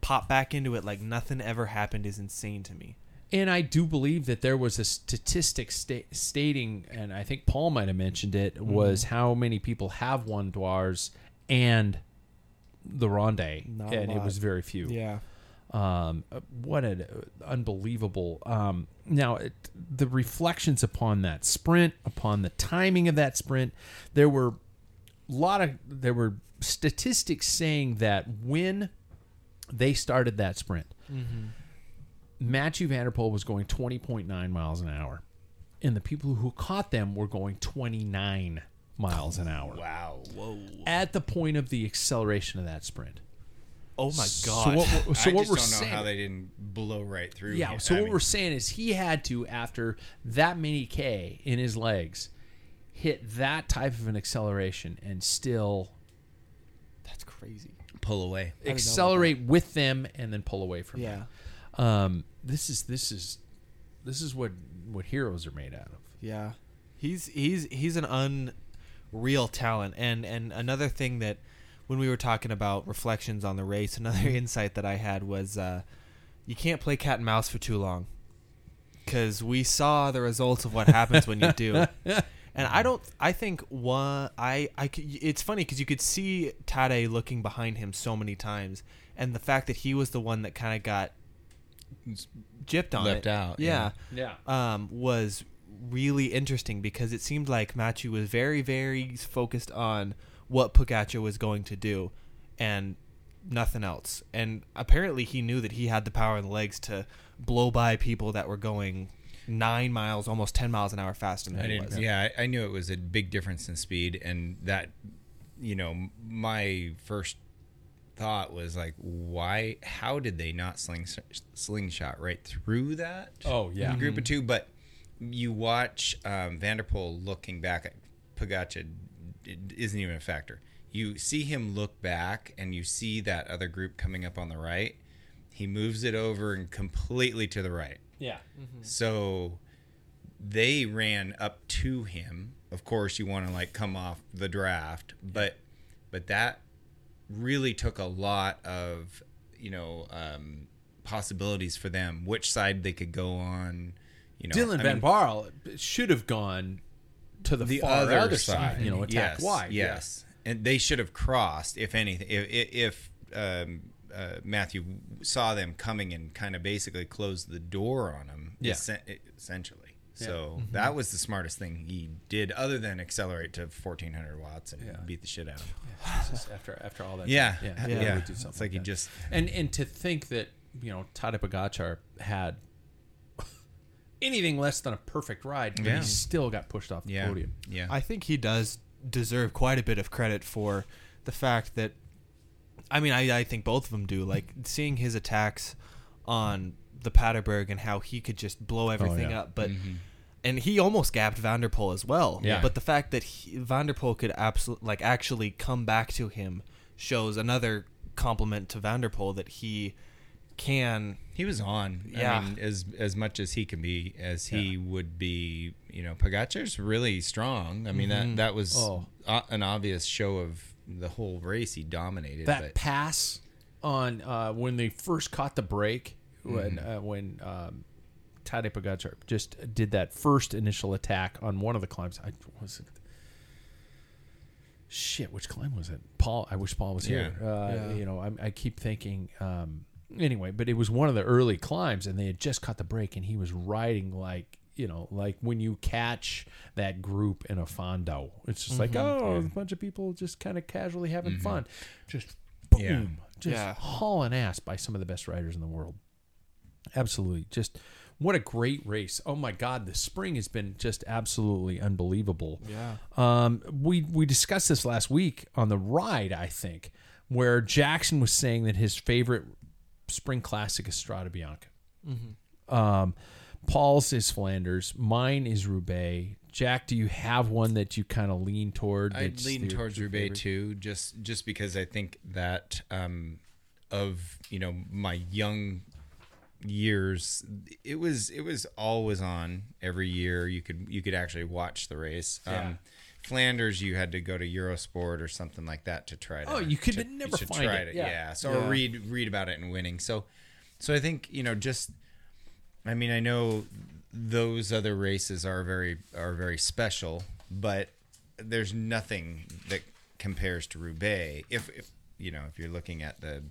pop back into it like nothing ever happened is insane to me. And I do believe that there was a statistic sta- stating, and I think Paul might have mentioned it, was how many people have won Dwars and the Ronde, Not and it was very few. Yeah. Um, what an unbelievable. Um, now, it, the reflections upon that sprint, upon the timing of that sprint, there were a lot of there were statistics saying that when they started that sprint, Mathieu van der Poel was going 20.9 miles an hour, and the people who caught them were going 29 miles an hour. Wow. Whoa. At the point of the acceleration of that sprint. Oh my god! So god. what, we're- so I what just we're don't know saying, how they didn't blow right through. yeah. him. So I what mean, we're saying is he had to, after that many k in his legs, hit that type of an acceleration and still That's crazy. pull away. didn't know about accelerate with them and then pull away from Yeah. them. Um, this is this is this is what what heroes are made out of. Yeah. He's he's he's an unreal talent and and another thing that when we were talking about reflections on the race, another insight that I had was uh, you can't play cat and mouse for too long because we saw the results of what happens when you do. And I don't. I think one. I. I. It's funny because you could see Tade looking behind him so many times, and the fact that he was the one that kind of got gypped on Left it. out, Yeah. yeah. Um, was really interesting because it seemed like Matthew was very, very focused on what Pogacar was going to do, and nothing else. And apparently, he knew that he had the power in the legs to blow by people that were going nine miles, almost ten miles an hour faster than I he was. Yeah, I, I knew it was a big difference in speed, and that, you know, my first thought was like, why? How did they not sling slingshot right through that? Oh, yeah. group of two. But you watch um, van der Poel looking back at Pogacar isn't even a factor. You see him look back, and you see that other group coming up on the right. He moves it over and completely to the right. Yeah. So they ran up to him. Of course, you want to like come off the draft, but but that really took a lot of you know um, possibilities for them. Which side they could go on. You know, Dylan I Van mean, Baarle should have gone to the, the other, other, side, you know, attack yes, wide. yeah. Yes, and they should have crossed if anything. If if, um, uh, Matthew saw them coming and kind of basically closed the door on them, Yeah. essen- essentially. So mm-hmm. that was the smartest thing he did, other than accelerate to 1400 watts and beat the shit out of him. Jesus, after after all that. Yeah, time. yeah, yeah. yeah. Really do It's something like he that. just and and to think that you know Tadej Pogacar had anything less than a perfect ride, but Yeah. he still got pushed off the yeah, podium. yeah. I think he does deserve quite a bit of credit for the fact that. I mean, I, I think both of them do. Like seeing his attacks on the Paterberg and how he could just blow everything yeah. up, but and he almost gapped van der Poel as well. Yeah. But the fact that he, van der Poel could absolutely like actually come back to him shows another compliment to van der Poel that he can He was on. Yeah. I mean, as as much as he can be, as he would be. You know, Pogacar's really strong. I mean, that that was Oh. o- an obvious show of the whole race. He dominated. that but pass on uh, when they first caught the break when Mm-hmm. uh, when um, Tadej Pogacar just did that first initial attack on one of the climbs. I was it. Shit, which climb was it? Paul, I wish Paul was here. Uh, Yeah. You know, I, I keep thinking. Um, anyway, but it was one of the early climbs, and they had just caught the break, and he was riding like you know, like when you catch that group in a fondo. It's just like, oh, a bunch of people just kind of casually having fun. Just boom, Yeah. just Yeah. hauling ass by some of the best riders in the world. Absolutely. Just what a great race. Oh my God, the spring has been just absolutely unbelievable. Yeah. Um, we we discussed this last week on the ride, I think, where Jackson was saying that his favorite spring classic is Strade Bianche. Um, Paul's is Flanders. Mine is Roubaix. Jack, do you have one that you kind of lean toward? I lean towards Roubaix favorite? too, just just because I think that um, of you know my young years, it was it was always on every year. You could you could actually watch the race. Um, Flanders, you had to go to Eurosport or something like that to try to. Oh, you could to- never to find try it. to- Yeah. yeah. So Yeah. or read read about it and winning. So, so I think you know just. I mean, I know those other races are very are very special, but there's nothing that compares to Roubaix. If, if you know, if you're looking at the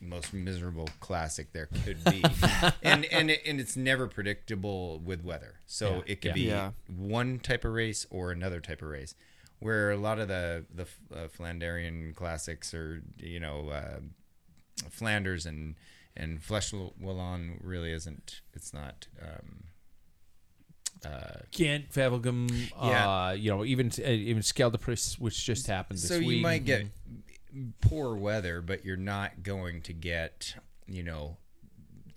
most miserable classic there could be, and and it, and it's never predictable with weather, so Yeah, it could yeah. be Yeah. one type of race or another type of race. Where a lot of the the uh, Flanderian classics or you know uh, Flanders and and Flèche Wallonne really isn't. It's not. Um, Ghent, Wevelgem, Yeah. uh, you know, even uh, even Scheldeprijs, which just happened this so week. you might get poor weather, but you're not going to get you know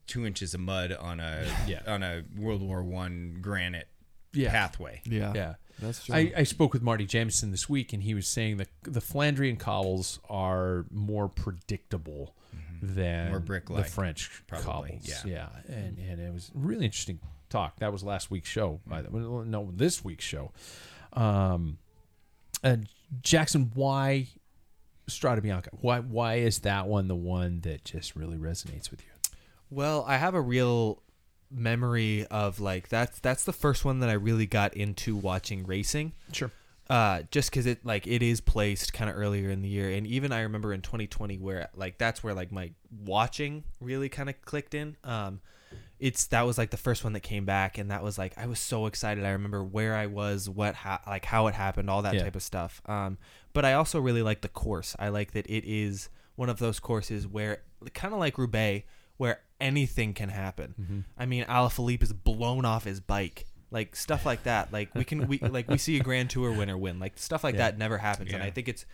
two inches of mud on a Yeah. on a World War One granite Yeah. pathway. Yeah. Yeah. That's true. I, I spoke with Marty Jemison this week, and he was saying that the Flandrian cobbles are more predictable than More the brick-like, French probably, cobbles. yeah. yeah, and and it was really interesting talk. That was last week's show. By the way, no, this week's show. Um, and Jackson, why Strade Bianche? Why why is that one the one that just really resonates with you? Well, I have a real memory of like that's that's the first one that I really got into watching racing. Sure. Uh, just because it like it is placed kind of earlier in the year, and even I remember in 2020 where like that's where like my watching really kind of clicked in. Um, it's that was like the first one that came back, and that was like I was so excited. I remember where I was, what ha- like how it happened, all that Yeah. type of stuff. Um, but I also really like the course. I like that it is one of those courses where kind of like Roubaix, where anything can happen. Mm-hmm. I mean, Alaphilippe is blown off his bike. Like stuff like that. Like we can we like we see a Grand Tour winner win. Like stuff like that never happens, and I think it's,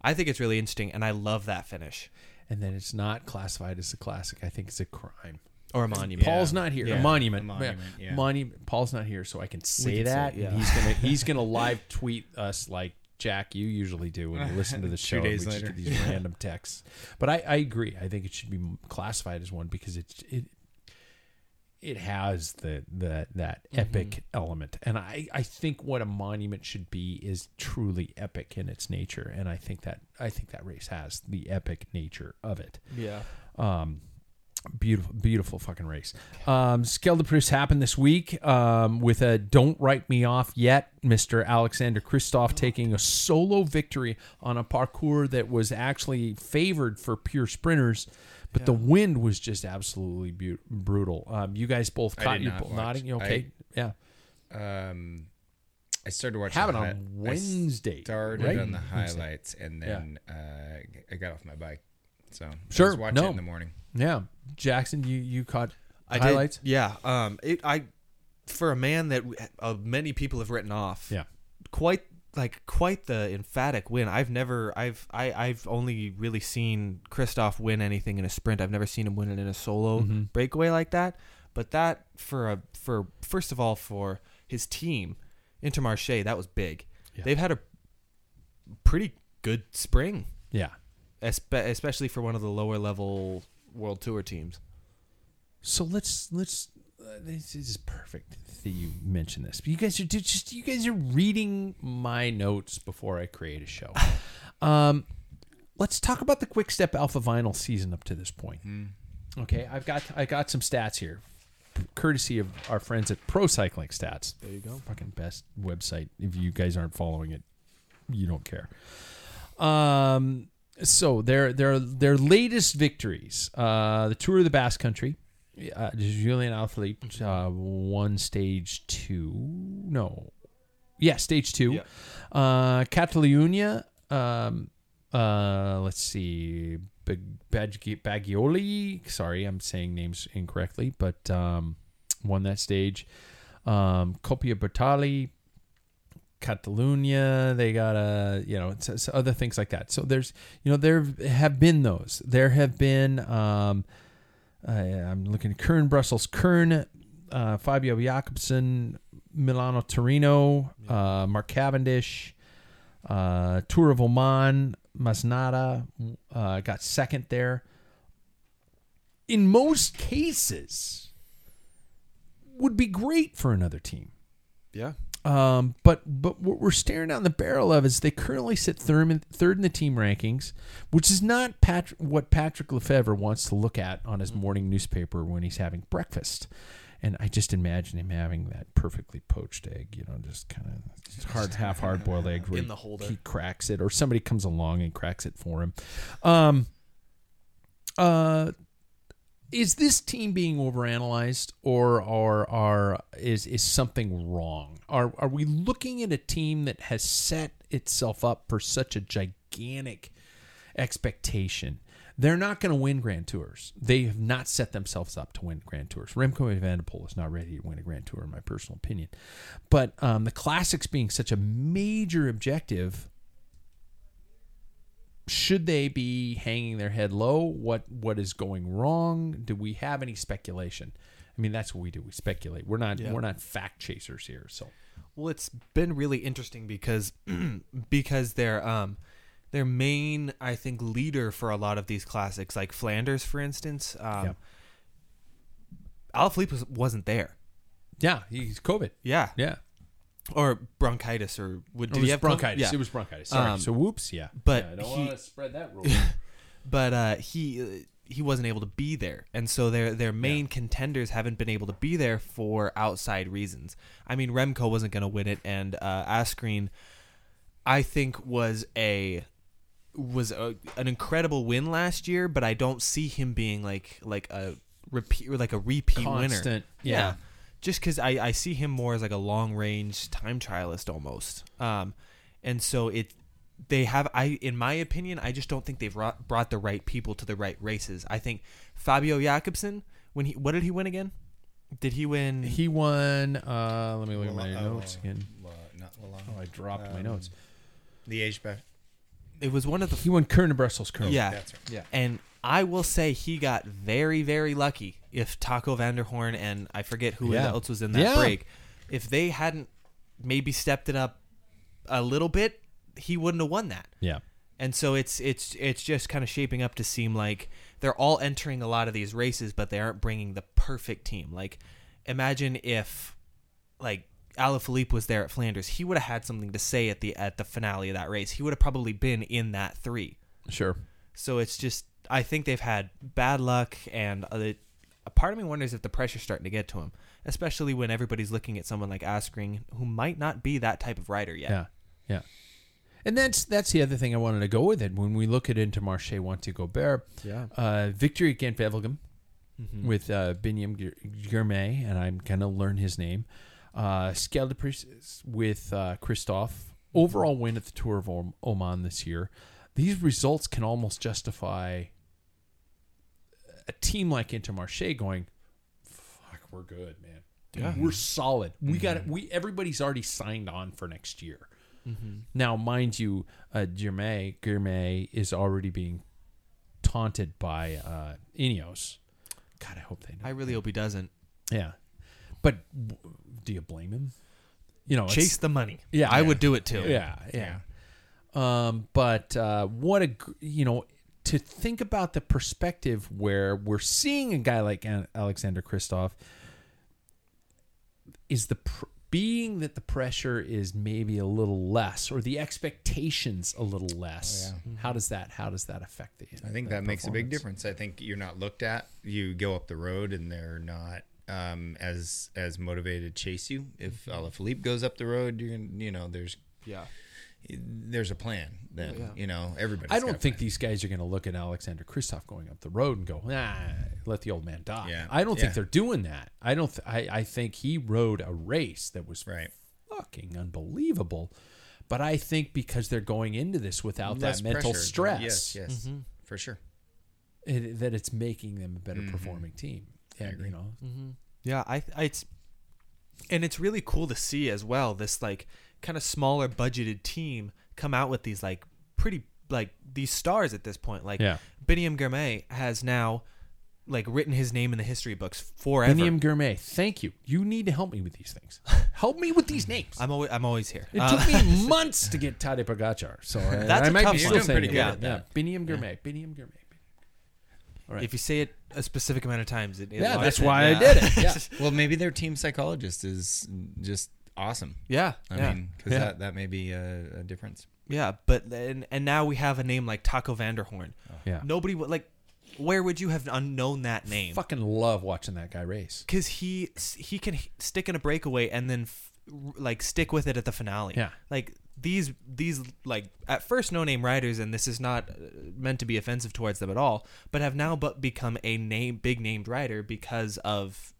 I think it's really interesting, and I love that finish And then it's not classified as a classic. I think it's a crime. or a monument. Paul's not here. Yeah. A monument. A monument, yeah. Monument. Paul's not here, so I can say can say that. it, yeah. and he's gonna he's gonna live tweet us like Jack you usually do when you listen to the show. days we later. get these random texts. But I, I agree. I think it should be classified as one because it's it it has the the that epic element, and I I think what a monument should be is truly epic in its nature, and I think that I think that race has the epic nature of it. Yeah. Um, beautiful, beautiful fucking race. Um, Scheldeprijs happened this week um, with a "Don't Write Me Off Yet." Mister Alexander Kristoff taking a solo victory on a parcours that was actually favored for pure sprinters, but the wind was just absolutely brutal. Um, you guys both caught you both nodding. You okay? yeah. Um, I started watching. Have it on hi- I Wednesday, Started right? on the Wednesday. highlights, and then uh, I got off my bike. So I Sure, was watching no. it in the morning. Yeah, Jackson, you you caught I highlights. Did, yeah. Um. It. I. For a man that uh, many people have written off. Yeah. Quite like quite the emphatic win. I've never. I've. I. I've only really seen Kristoff win anything in a sprint. I've never seen him win it in a solo Mm-hmm. breakaway like that. But that for a for first of all for his team, Intermarché, that was big. Yeah. They've had a pretty good spring Yeah. Espe- especially for one of the lower level world tour teams. So let's let's. Uh, this is perfect that you mention this. But you guys are just you guys are reading my notes before I create a show. Um, let's talk about the Quick Step Alpha Vinyl season up to this point. Okay, I've got I got some stats here, courtesy of our friends at Pro Cycling Stats. There you go. Fucking best website. If you guys aren't following it, you don't care. Um, so their their their latest victories, uh, the Tour of the Basque Country, uh, Julian Alaphilippe uh, won stage two. No, yeah, stage two. Uh, Catalunya. Um, uh, let's see, Bag- Bag- Bagioli. Sorry, I'm saying names incorrectly, but um, won that stage. Um, Copia Bertali, Catalunya. They got a you know it's, it's other things like that. So there's you know there have been those. There have been. Um, I, I'm looking at Kuurne Brussels, Kuurne, uh, Fabio Jakobsen, Milano Torino, uh, Mark Cavendish, uh, Tour of Oman, Masnada uh, got second there. In most cases, would be great for another team. Yeah. Um, but but what we're staring down the barrel of is they currently sit third in, third in the team rankings, which is not Pat, what Patrick Lefevere wants to look at on his morning newspaper when he's having breakfast. And I just imagine him having that perfectly poached egg, you know, just kind of hard, half hard boiled egg where In he- the holder. he cracks it, or somebody comes along and cracks it for him. Um, uh, is this team being overanalyzed or or are is is something wrong? Are are we looking at a team that has set itself up for such a gigantic expectation? They're not going to win Grand Tours. They have not set themselves up to win Grand Tours. Remco Evenepoel is not ready to win a Grand Tour, in my personal opinion. But um, the classics being such a major objective, should they be hanging their head low? What what is going wrong? Do we have any speculation? I mean, that's what we do. We speculate. We're not we're not fact chasers here. So Well, it's been really interesting because because their um their main I think leader for a lot of these classics, like Flanders, for instance, um, Yeah. Alaphilippe was, wasn't there. yeah, he's COVID. Yeah, Yeah, or bronchitis, or would it did was he have COVID? bronchitis. Yeah. It was bronchitis. Sorry. Um, so whoops. Yeah, but Yeah, I don't he- want to spread that rumor. but uh, he uh, he wasn't able to be there, and so their their main contenders haven't been able to be there for outside reasons. I mean, Remco wasn't going to win it, and uh, Asgreen, I think, was a was a, an incredible win last year, but I don't see him being like like a repeat like a repeat winner. Constant, yeah. Just because I, I see him more as like a long range time trialist almost. Um, and so it they have I in my opinion I just don't think they've brought, brought the right people to the right races. I think Fabio Jakobsen when he what did he win again? Did he win? he won. Uh, let me look at my uh, notes again. La- not Lalonde. Oh, I dropped my Um, notes. Liège, Ba- it was one of the He won Kuurne to Brussels. Kuurne. yeah That's right. yeah. And I will say he got very, very lucky. If Taco van der Hoorn and I forget who Yeah. else was in that Yeah. break, if they hadn't maybe stepped it up a little bit, he wouldn't have won that. Yeah. And so it's it's it's just kind of shaping up to seem like they're all entering a lot of these races, but they aren't bringing the perfect team. Like, imagine if like Alaphilippe was there at Flanders, he would have had something to say at the at the finale of that race. He would have probably been in that three. Sure. So it's just I think they've had bad luck, and uh, it- a part of me wonders if the pressure's starting to get to him, especially when everybody's looking at someone like Asgreen, who might not be that type of rider yet. Yeah, yeah. And that's that's the other thing I wanted to go with it. When we look at Intermarché Wanty-Gobert, Yeah. uh, victory against Wevelgem Mm-hmm. with uh, Biniam Girmay, and I'm gonna learn his name. Uh, Scheldeprijs with uh, Kristoff. Overall win at the Tour of Oman this year. These results can almost justify a team like Intermarché going, "Fuck, we're good, man. Yeah. we're solid. We got it. We everybody's already signed on for next year." Now, mind you, uh, Girmay, Girmay is already being taunted by uh, Ineos. God, I hope they know. I really hope he doesn't yeah, but w- do you blame him? You know, chase the money. Yeah. I would do it too. Yeah, yeah. Um, but uh, what a you know, to think about the perspective where we're seeing a guy like Alexander Kristoff is the pr- being that the pressure is maybe a little less or the expectations a little less. How does that how does that affect the I think the that makes a big difference. I think you're not looked at. You go up the road and they're not um, as as motivated to chase you. If Alaphilippe goes up the road, you're you know there's Yeah. There's a plan. Then you know everybody. I don't think these guys are going to look at Alexander Kristoff going up the road and go, "Nah, let the old man die." Yeah. I don't Yeah. think they're doing that. I don't. Th- I I think he rode a race that was Right. fucking unbelievable. But I think because they're going into this without Less that mental pressure. stress, Yes, yes, mm-hmm. for sure. it, that it's making them a better mm-hmm. performing team. And you know, mm-hmm. Yeah, I, I it's and it's really cool to see as well this like kind of smaller budgeted team come out with these like pretty like these stars at this point. Like Yeah. Biniam Girmay has now like written his name in the history books forever. Biniam Girmay, thank you. You need to help me with these things. help me with these names. I'm always I'm always here. It Uh, took me months to get Tadej Pogacar, so uh, That's I a might tough be still You're doing saying pretty it. good Yeah, at yeah. that. Biniam Girmay, Biniam Girmay. if you say it a specific amount of times, it, it Yeah, that's in, why I did it. Yeah. Well, maybe their team psychologist is just awesome. yeah, I yeah. mean, because Yeah. that that may be a, a difference. Yeah, but and and now we have a name like Taco van der Hoorn. Yeah. Nobody would like. Where would you have unknown that name? Fucking love watching that guy race. because he he can stick in a breakaway and then f- r- like stick with it at the finale. Yeah. like these these like at first no name riders, and this is not uh, meant to be offensive towards them at all, but have now but become a name big named rider because of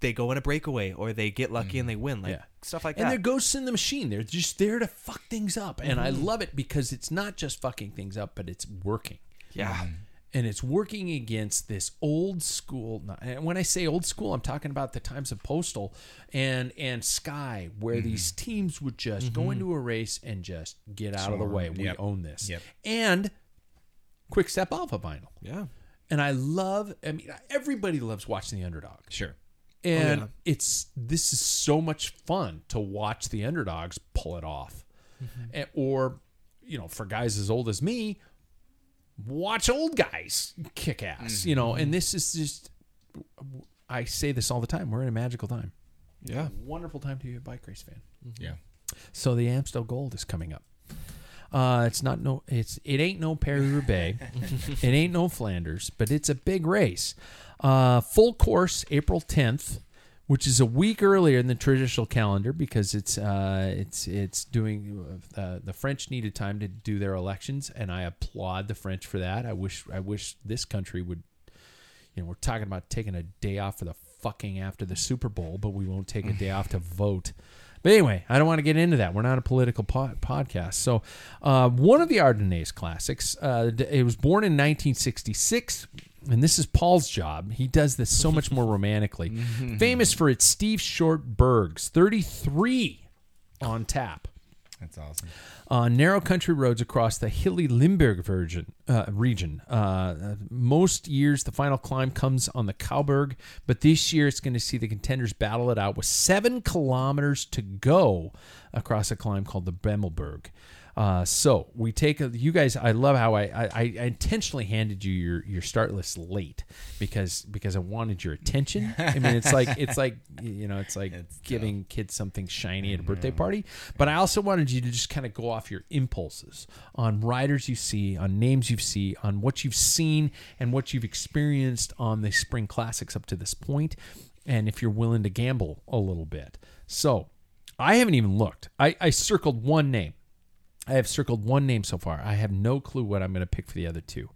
they go in a breakaway or they get lucky and mm, they win, like Yeah. stuff like And that. And they're ghosts in the machine. They're just there to fuck things up. And I mm-hmm. love it because it's not just fucking things up, but it's working. yeah, mm-hmm. and it's working against this old school and when i say old school i'm talking about the times of postal and and sky where mm-hmm. these teams would just go into a race and just get out of the way we Yep. own this Yep. and quick step alpha vinyl yeah. and i love i mean everybody loves watching the underdog Sure. Oh, and yeah. it's this is so much fun to watch the underdogs pull it off mm-hmm. And- or you know for guys as old as me watch old guys kick ass you know and mm-hmm. this is just i say this all the time we're in a magical time Yeah. wonderful time to be a bike race fan mm-hmm. Yeah. so the Amstel Gold is coming up. Uh, it's not no, it's it ain't no Paris Roubaix, it ain't no Flanders, but it's a big race. Uh, full course April tenth, which is a week earlier in the traditional calendar because it's uh, it's it's doing uh, the French needed time to do their elections, and I applaud the French for that. I wish I wish this country would you know, we're talking about taking a day off for the fucking after the Super Bowl, but we won't take a day off to vote. But anyway, I don't want to get into that. We're not a political po- podcast. So, uh, one of the Ardennes classics, uh, it was born in 1966, and this is Paul's job. He does this so much more romantically. Famous for its Steve Short Bergs, 33 on tap That's awesome. uh, narrow country roads across the hilly Limburg virgin, uh, region. Uh, uh, most years, the final climb comes on the Cauberg, but this year it's going to see the contenders battle it out with seven kilometers to go across a climb called the Bemmelberg. Uh, so we take a, you guys. I love how I, I, I intentionally handed you your, your start list late because because I wanted your attention. I mean, it's like it's like you know, it's like giving kids something shiny at a birthday party. But I also wanted you to just kind of go off your impulses on riders you see, on names you see, on what you've seen and what you've experienced on the spring classics up to this point, and if you're willing to gamble a little bit. So I haven't even looked. I, I circled one name. I have circled one name so far. I have no clue what I'm going to pick for the other two.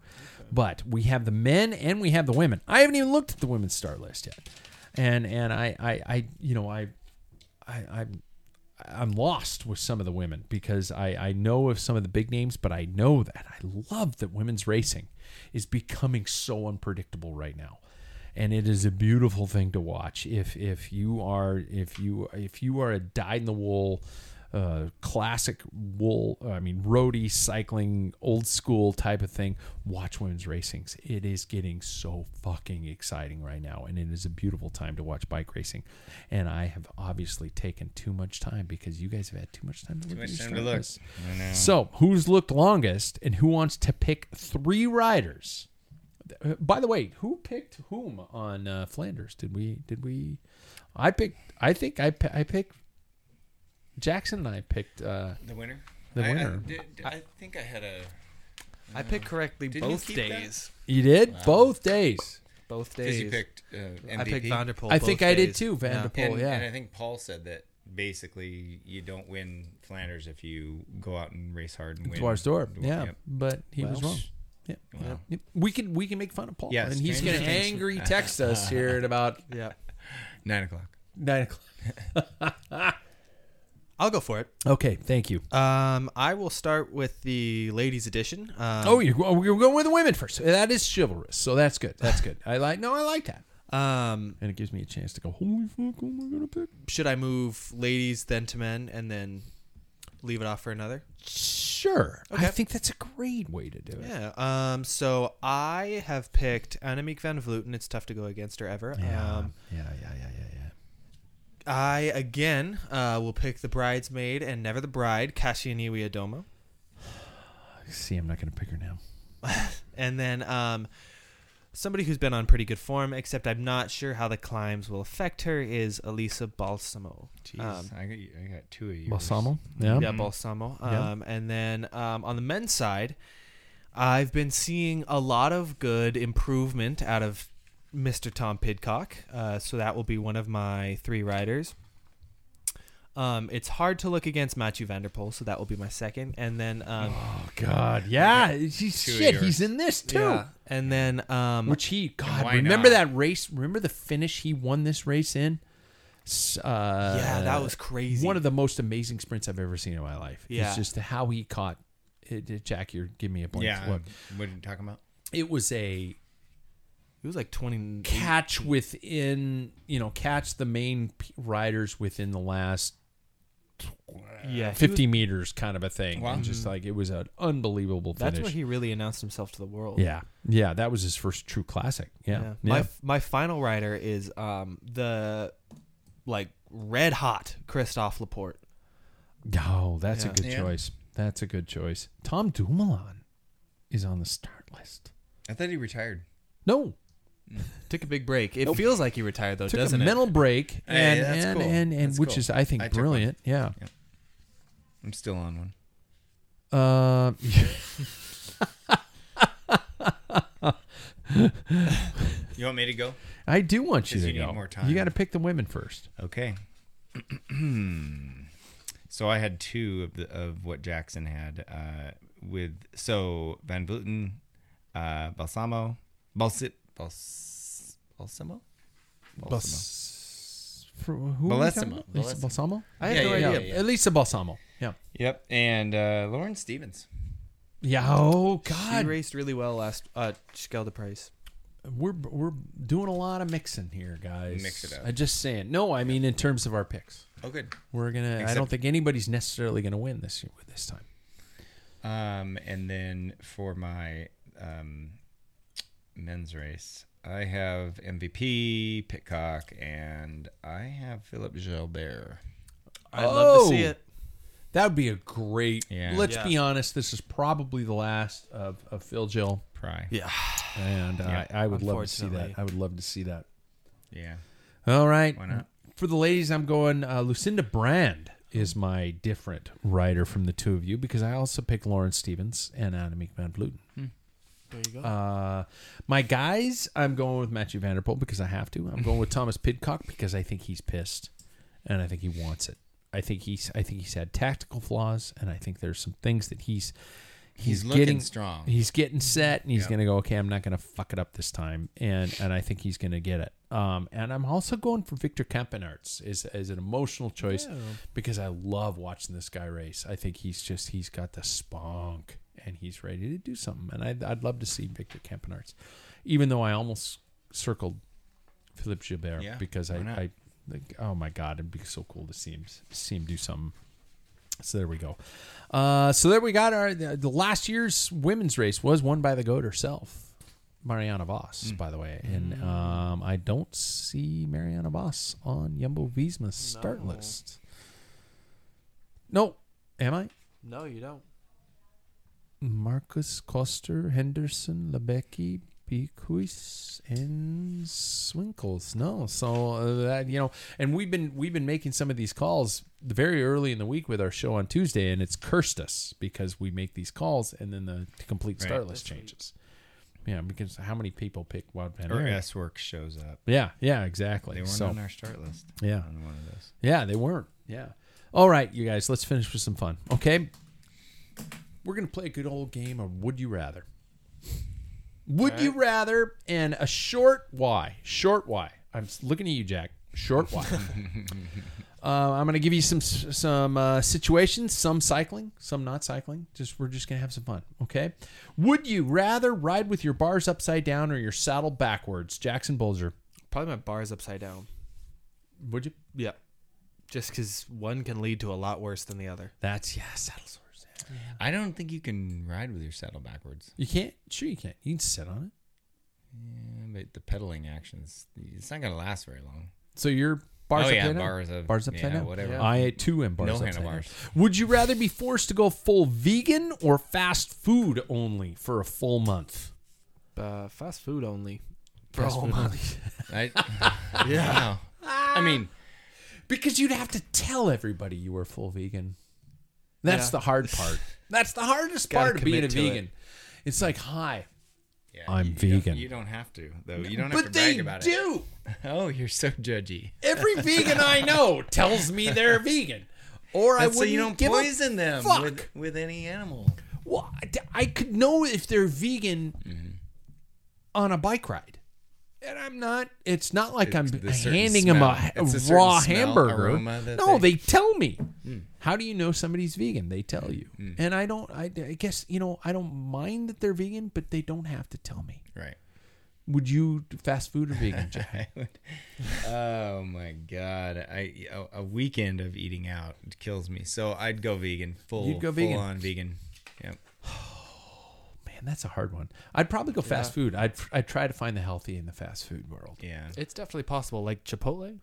But we have the men and we have the women. I haven't even looked at the women's start list yet. And and I I, I you know I I I'm I'm lost with some of the women because I, I know of some of the big names, but I know that I love that women's racing is becoming so unpredictable right now. And it is a beautiful thing to watch. If if you are if you if you are a dyed in the wool uh, classic wool, I mean, roadie cycling, old school type of thing, watch women's racings. It is getting so fucking exciting right now, and it is a beautiful time to watch bike racing. And I have obviously taken too much time because you guys have had too much time to Too look at much time to look. lists. I know. So, who's looked longest, and who wants to pick three riders? Uh, By the way, who picked whom on uh, Flanders? Did we? Did we? I picked. I think I. I picked. Jackson and I picked. Uh, the winner. The I- I, winner. did- did- I think I had a. I picked correctly Didn't you both keep that? days. you did both days. Both Because days. you picked uh, MVP. I picked van der Poel. I think both I did days. too, Yeah. van der Poel. and, yeah. and I think Paul said that basically you don't win Flanders if you go out and race hard and win. Dwars door. Yeah, Yep. but he was wrong. Yeah. Wow. Yep. We can we can make fun of Paul. Yes, and he's going to Things. angry text us here at about Yeah. Nine o'clock. nine o'clock. I'll go for it. Okay, thank you. Um, I will start with the ladies' edition. Um, oh, you're, oh, you're going with the women first. That is chivalrous, so that's good. That's good. I like. No, I like that, Um, and it gives me a chance to go. Holy fuck! Who am I gonna pick? should I move ladies then to men and then leave it off for another? Sure. I think that's a great way to do it. Yeah. Um. So I have picked Annemiek van Vleuten. It's tough to go against her ever. Yeah. Um, yeah. Yeah. Yeah. Yeah. Yeah. I again uh, will pick the bridesmaid and never the bride, Kasia Niewiadoma. See, I'm not gonna pick her now. And then um, somebody who's been on pretty good form, except I'm not sure how the climbs will affect her, is Elisa Balsamo. Jeez, Um, I got I got two of you. Balsamo. Yeah. Yeah, Balsamo. Yeah. Um, and then um, on the men's side, I've been seeing a lot of good improvement out of Mr. Tom Pidcock. Uh, so that will be one of my three riders. Um, it's hard to look against Mathieu van der Poel, so that will be my second. And then, um, Oh God. Yeah. He's, Two shit. yours. He's in this too. yeah. And then, um, Which he God. Remember not? that race? Remember the finish he won this race in? Uh, yeah, that was crazy. one of the most amazing sprints I've ever seen in my life. Yeah. It's just how he caught. It, it- Jack, you're giving me a blank Yeah. look. What are you talking about? It was a it was like 20. catch within, you know, catch the main p- riders within the last Yeah, he 50 meters kind of a thing. Wow. And just like it was an unbelievable finish. That's where he really announced himself to the world. yeah. Yeah. That was his first true classic. Yeah. Yeah. My my final rider is um the like red hot Christophe Laporte. Oh, that's Yeah. a good Yeah. choice. That's a good choice. Tom Dumoulin is on the start list. I thought he retired. No, Took a big break. It feels like he retired though, took doesn't a it? mental break, Hey, and that's and, cool. and and That's which cool. is I think I took one. brilliant. Yeah. I'm still on one. Uh, You want me to go? I do want you 'Cause to you need go. more time. You got to pick the women first. Okay. so I had two of the of what Jackson had uh, with so Van Vleuten, uh, Balsamo, Balsit, Bals, Balsamo, Balsamo. Bas- for, who Bellissimo. are we talking about? Lisa Bellissimo. Balsamo. I have Yeah, no yeah, idea. yeah, At least a Balsamo. Yeah. Yep, and uh, Lauren Stephens. Yeah. Oh She God. raced really well last uh Scheldeprijs. we're we're doing a lot of mixing here, guys. Mix it up. I'm just saying. No, I mean in terms of our picks. Oh, good. We're gonna. I don't think anybody's necessarily gonna win this year with this time. Um, and then for my um, men's race, I have MVP Pidcock, and I have Philippe Gilbert. I'd love to see Oh! it. That would be a great. Yeah. Let's Yeah. be honest. This is probably the last of, of Phil Jill, Pry. Yeah. and uh, Yeah. I, I would love to see that. I would love to see that. Yeah. All right. Why not? For the ladies, I'm going. Uh, Lucinda Brand is my different rider from the two of you because I also picked Lauren Stephens and Annemiek van Vleuten. There you go. Uh, my guys, I'm going with Mathieu van der Poel because I have to. I'm going with Thomas Pidcock because I think he's pissed, and I think he wants it. I think he's. I think he's had tactical flaws, and I think there's some things that he's. He's looking getting strong. He's getting set, and he's Yeah. going to go. Okay, I'm not going to fuck it up this time, and and I think he's going to get it. Um, and I'm also going for Victor Campenaerts as as an emotional choice because I love watching this guy race. I think he's just he's got the spunk and he's ready to do something. And I'd, I'd love to see Victor Campenaerts, even though I almost circled Philippe Gilbert Yeah, because I, why? I like, oh my god, it'd be so cool to see him see him do something. So there we go. Uh, so there we got our the, the last year's women's race was won by the goat herself, Marianne Vos, by the way. And um, I don't see Marianne Vos on Jumbo Visma's start No. list. No, am I? No, you don't. Marcus Koster, Henderson, Labecki, Bequist, and Swinkels. No, so uh, that you know, and we've been we've been making some of these calls very early in the week with our show on Tuesday, and it's cursed us because we make these calls and then the complete start list changes. Yeah, because how many people pick Wild Van Or? S Work shows up. Yeah, yeah, exactly. They weren't so on our start list. yeah, On one of those. yeah, they weren't. Yeah. All right, you guys, let's finish with some fun. Okay. We're going to play a good old game of Would You Rather. Would you rather and a short why? Short why. I'm looking at you, Jack. Short why. uh, I'm going to give you some some uh, situations, some cycling, some not cycling. Just we're just going to have some fun, okay? Would you rather ride with your bars upside down or your saddle backwards? Jackson Bulger. Probably my bar's upside down. Would you? Yeah. Just because one can lead to a lot worse than the other. That's yeah, saddle sores. Yeah. I don't think you can ride with your saddle backwards. You can't. Sure, you can't. You can sit on it. Yeah, but the pedaling actions, it's not going to last very long. So your bars oh, upside yeah, down. bars, of, bars upside yeah, down. whatever. I too am bars No upside handlebars. down. Would you rather be forced to go full vegan or fast food only for a full month? Uh, fast food only. For Fast a whole month. I, yeah. I mean, Because you'd have to tell everybody you were full vegan. That's Yeah. the hard part. That's the hardest part of being a commit to it. vegan. It's like, hi, yeah, I'm you- you don't- vegan. You don't have to, though. You don't have but to they brag about do. it. Oh, you're so judgy. Every vegan I know tells me they're vegan, or I That's so wouldn't you don't give a poison them fuck. with, with any animal. Well, I- I could know if they're vegan Mm-hmm. on a bike ride. And I'm not. It's not like I'm It's the certain handing them a, a a raw smell, hamburger. No, they- they tell me. How do you know somebody's vegan? They tell you. Mm. And I don't. I, I guess you know. I don't mind that they're vegan, but they don't have to tell me. Right. Would you fast food or vegan? Jack? Oh my god! I a, a weekend of eating out kills me. So I'd go vegan, full, You'd go full vegan. on vegan. Yep. Man, that's a hard one. I'd probably go fast food. I'd I'd try to find the healthy in the fast food world. Yeah. It's definitely possible. Like Chipotle.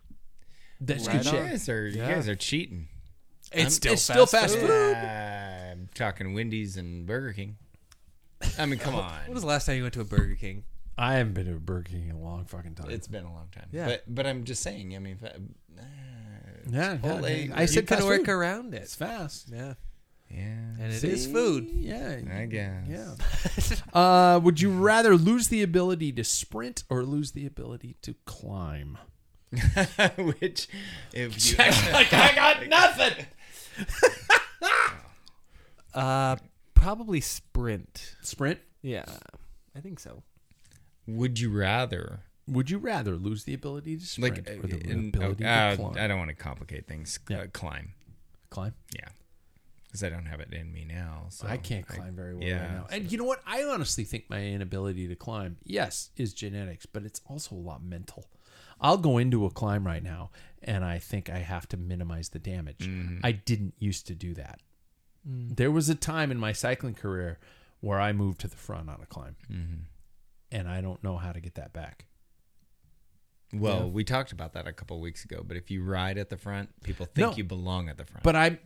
That's Right good on. You shit. guys are you Yeah. guys are cheating. It's still it's still fast fast food. food. I'm talking Wendy's and Burger King. I mean, come on. When was the last time you went to a Burger King? I haven't been to a Burger King in a long fucking time. It's been a long time. Yeah. But but I'm just saying. I mean, if I- uh, yeah, Chipotle, yeah. I you said can fast work food. around it. It's fast. Yeah, yeah. and it is See? food. Yeah. I guess. Yeah. uh, would you rather lose the ability to sprint or lose the ability to climb? Which, if you like I got nothing. Uh, probably sprint. Sprint. Yeah, I think so. would you rather Would you rather lose the ability to sprint like or the in- ability uh, to climb? I don't want to complicate things. Yeah. Uh, climb. climb. Yeah. Because I don't have it in me now. So I can't climb very well yeah, right now. so- And you know what? I honestly think my inability to climb, yes, is genetics, but it's also a lot mental. I'll go into a climb right now and I think I have to minimize the damage. Mm-hmm. I didn't used to do that. There was a time in my cycling career where I moved to the front on a climb. Mm-hmm. And I don't know how to get that back. Well, Yeah. we talked about that a couple of weeks ago. But if you ride at the front, people think No. you belong at the front. But I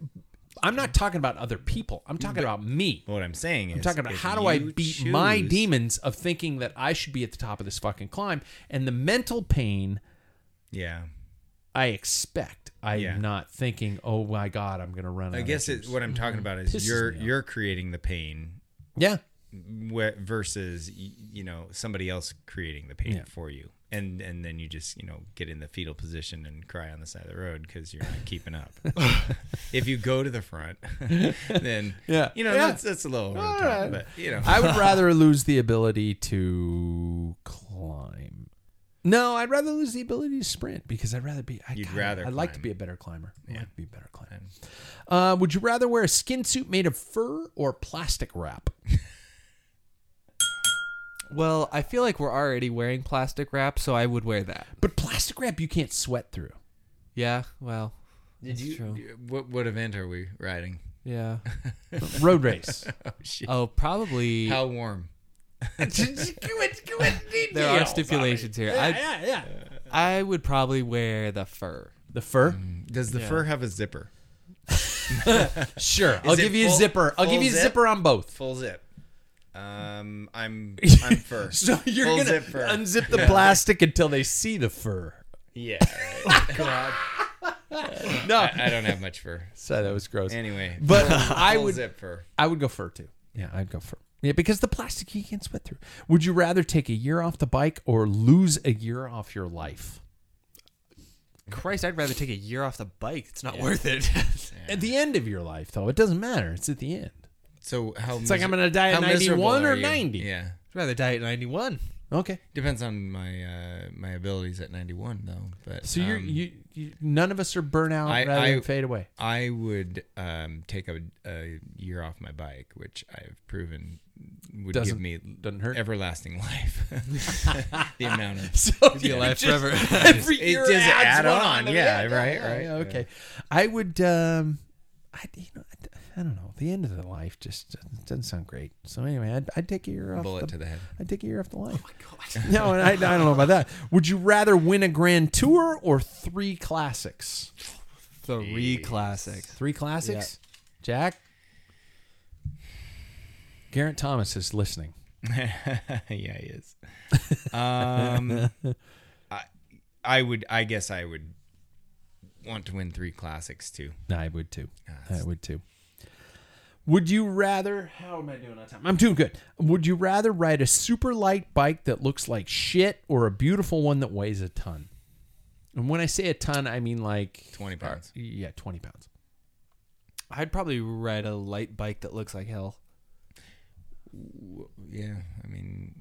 I'm not talking about other people. I'm talking about me. what I'm saying is, I'm talking about how do I you beat my demons of thinking that I should be at the top of this fucking climb and the mental pain Yeah. I expect. I'm Yeah. not thinking, oh my god, I'm gonna run. I guess it, what I'm talking about is you're you're creating the pain yeah, versus you know somebody else creating the pain Yeah. for you, and and then you just you know get in the fetal position and cry on the side of the road because you're not keeping up. if you go to the front, then Yeah. you know Yeah. that's that's a little over top, right. but you know I would rather lose the ability to climb. No, I'd rather lose the ability to sprint because I'd rather be. I You'd kinda- rather I'd like to climb. be a better climber. I'd Yeah. like to be a better climber. Uh, would you rather wear a skin suit made of fur or plastic wrap? Well, I feel like we're already wearing plastic wrap, so I would wear that. But plastic wrap you can't sweat through. Yeah, well, Did you? true. What what event are we riding? Yeah. Road race. Oh shit! Oh, probably. How warm? There are stipulations here. I, yeah, yeah. I would probably wear the fur. The fur? Does the Yeah. fur have a zipper? Sure. I'll it give you a zipper. I'll full give you a zip? zipper on both. Full zip. Um, I'm I'm fur. So you're Full gonna zip fur. unzip the plastic until they see the fur. Yeah. right. No, I, I don't have much fur. so that was gross. Anyway, But full- I full would- zip fur. I would go fur too. Yeah, I'd go fur. Yeah, because the plastic you can't sweat through. Would you rather take a year off the bike or lose a year off your life? Christ, I'd rather take a year off the bike. It's not worth it. At the end of your life, though, it doesn't matter. It's at the end. So how? It's like I'm gonna die at how miserable 91 or 90. Yeah. I'd rather die at 91. Okay. Depends on my uh, my abilities at 91 though. But So you're um, you, you. None of us are burnt out I- rather I- than fade away. I would um, take a, a year off my bike, which I've proven would Doesn't- give me doesn't hurt? everlasting life. the amount of So be alive just- forever. Every It year does adds add one on. the Yeah, end. right, right. yeah, okay. I would. um I you know I, I don't know. The end of the life just doesn't- doesn't sound great. So anyway, I'd, I'd take a year off. bullet the, to the head. I'd take a year off the life. Oh my god. no, I, I don't know about that. Would you rather win a Grand Tour or three classics? Three classics. Three classics. Jack. Geraint Thomas is listening. yeah, he is. Um, I, I would. I guess I would want to win three classics too. I would too. I would too. Would you rather? How am I doing on time? I'm doing good. Would you rather ride a super light bike that looks like shit or a beautiful one that weighs a ton? And when I say a ton, I mean like 20 pounds. uh, yeah, twenty pounds. I'd probably ride a light bike that looks like hell. Yeah, I mean,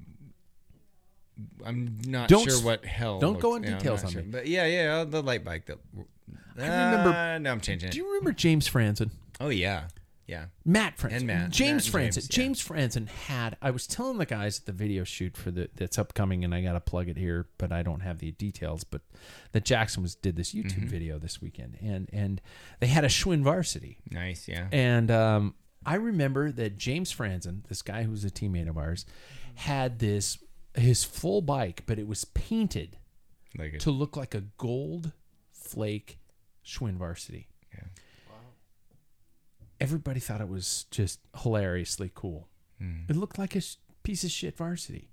I'm not Don't sure s- what hell. don't go looks- in yeah, I'm details on sure. me. But yeah, yeah, the light bike. That I remember- Uh, no, I'm changing it. Do you remember James Franzen? oh yeah, yeah. Matt Franzen. And Matt. James Matt and James, James. Franzen had. I was telling the guys at the video shoot for the that's upcoming, and I got to plug it here, but I don't have the details. But that Jackson was did this YouTube Mm-hmm. video this weekend, and and they had a Schwinn varsity, Nice, yeah. and um, I remember that James Franzen, this guy who's a teammate of ours, had this his full bike, but it was painted Like it. to look like a gold flake Schwinn varsity. Yeah. Everybody thought it was just hilariously cool. Hmm. It looked like a sh- piece of shit varsity.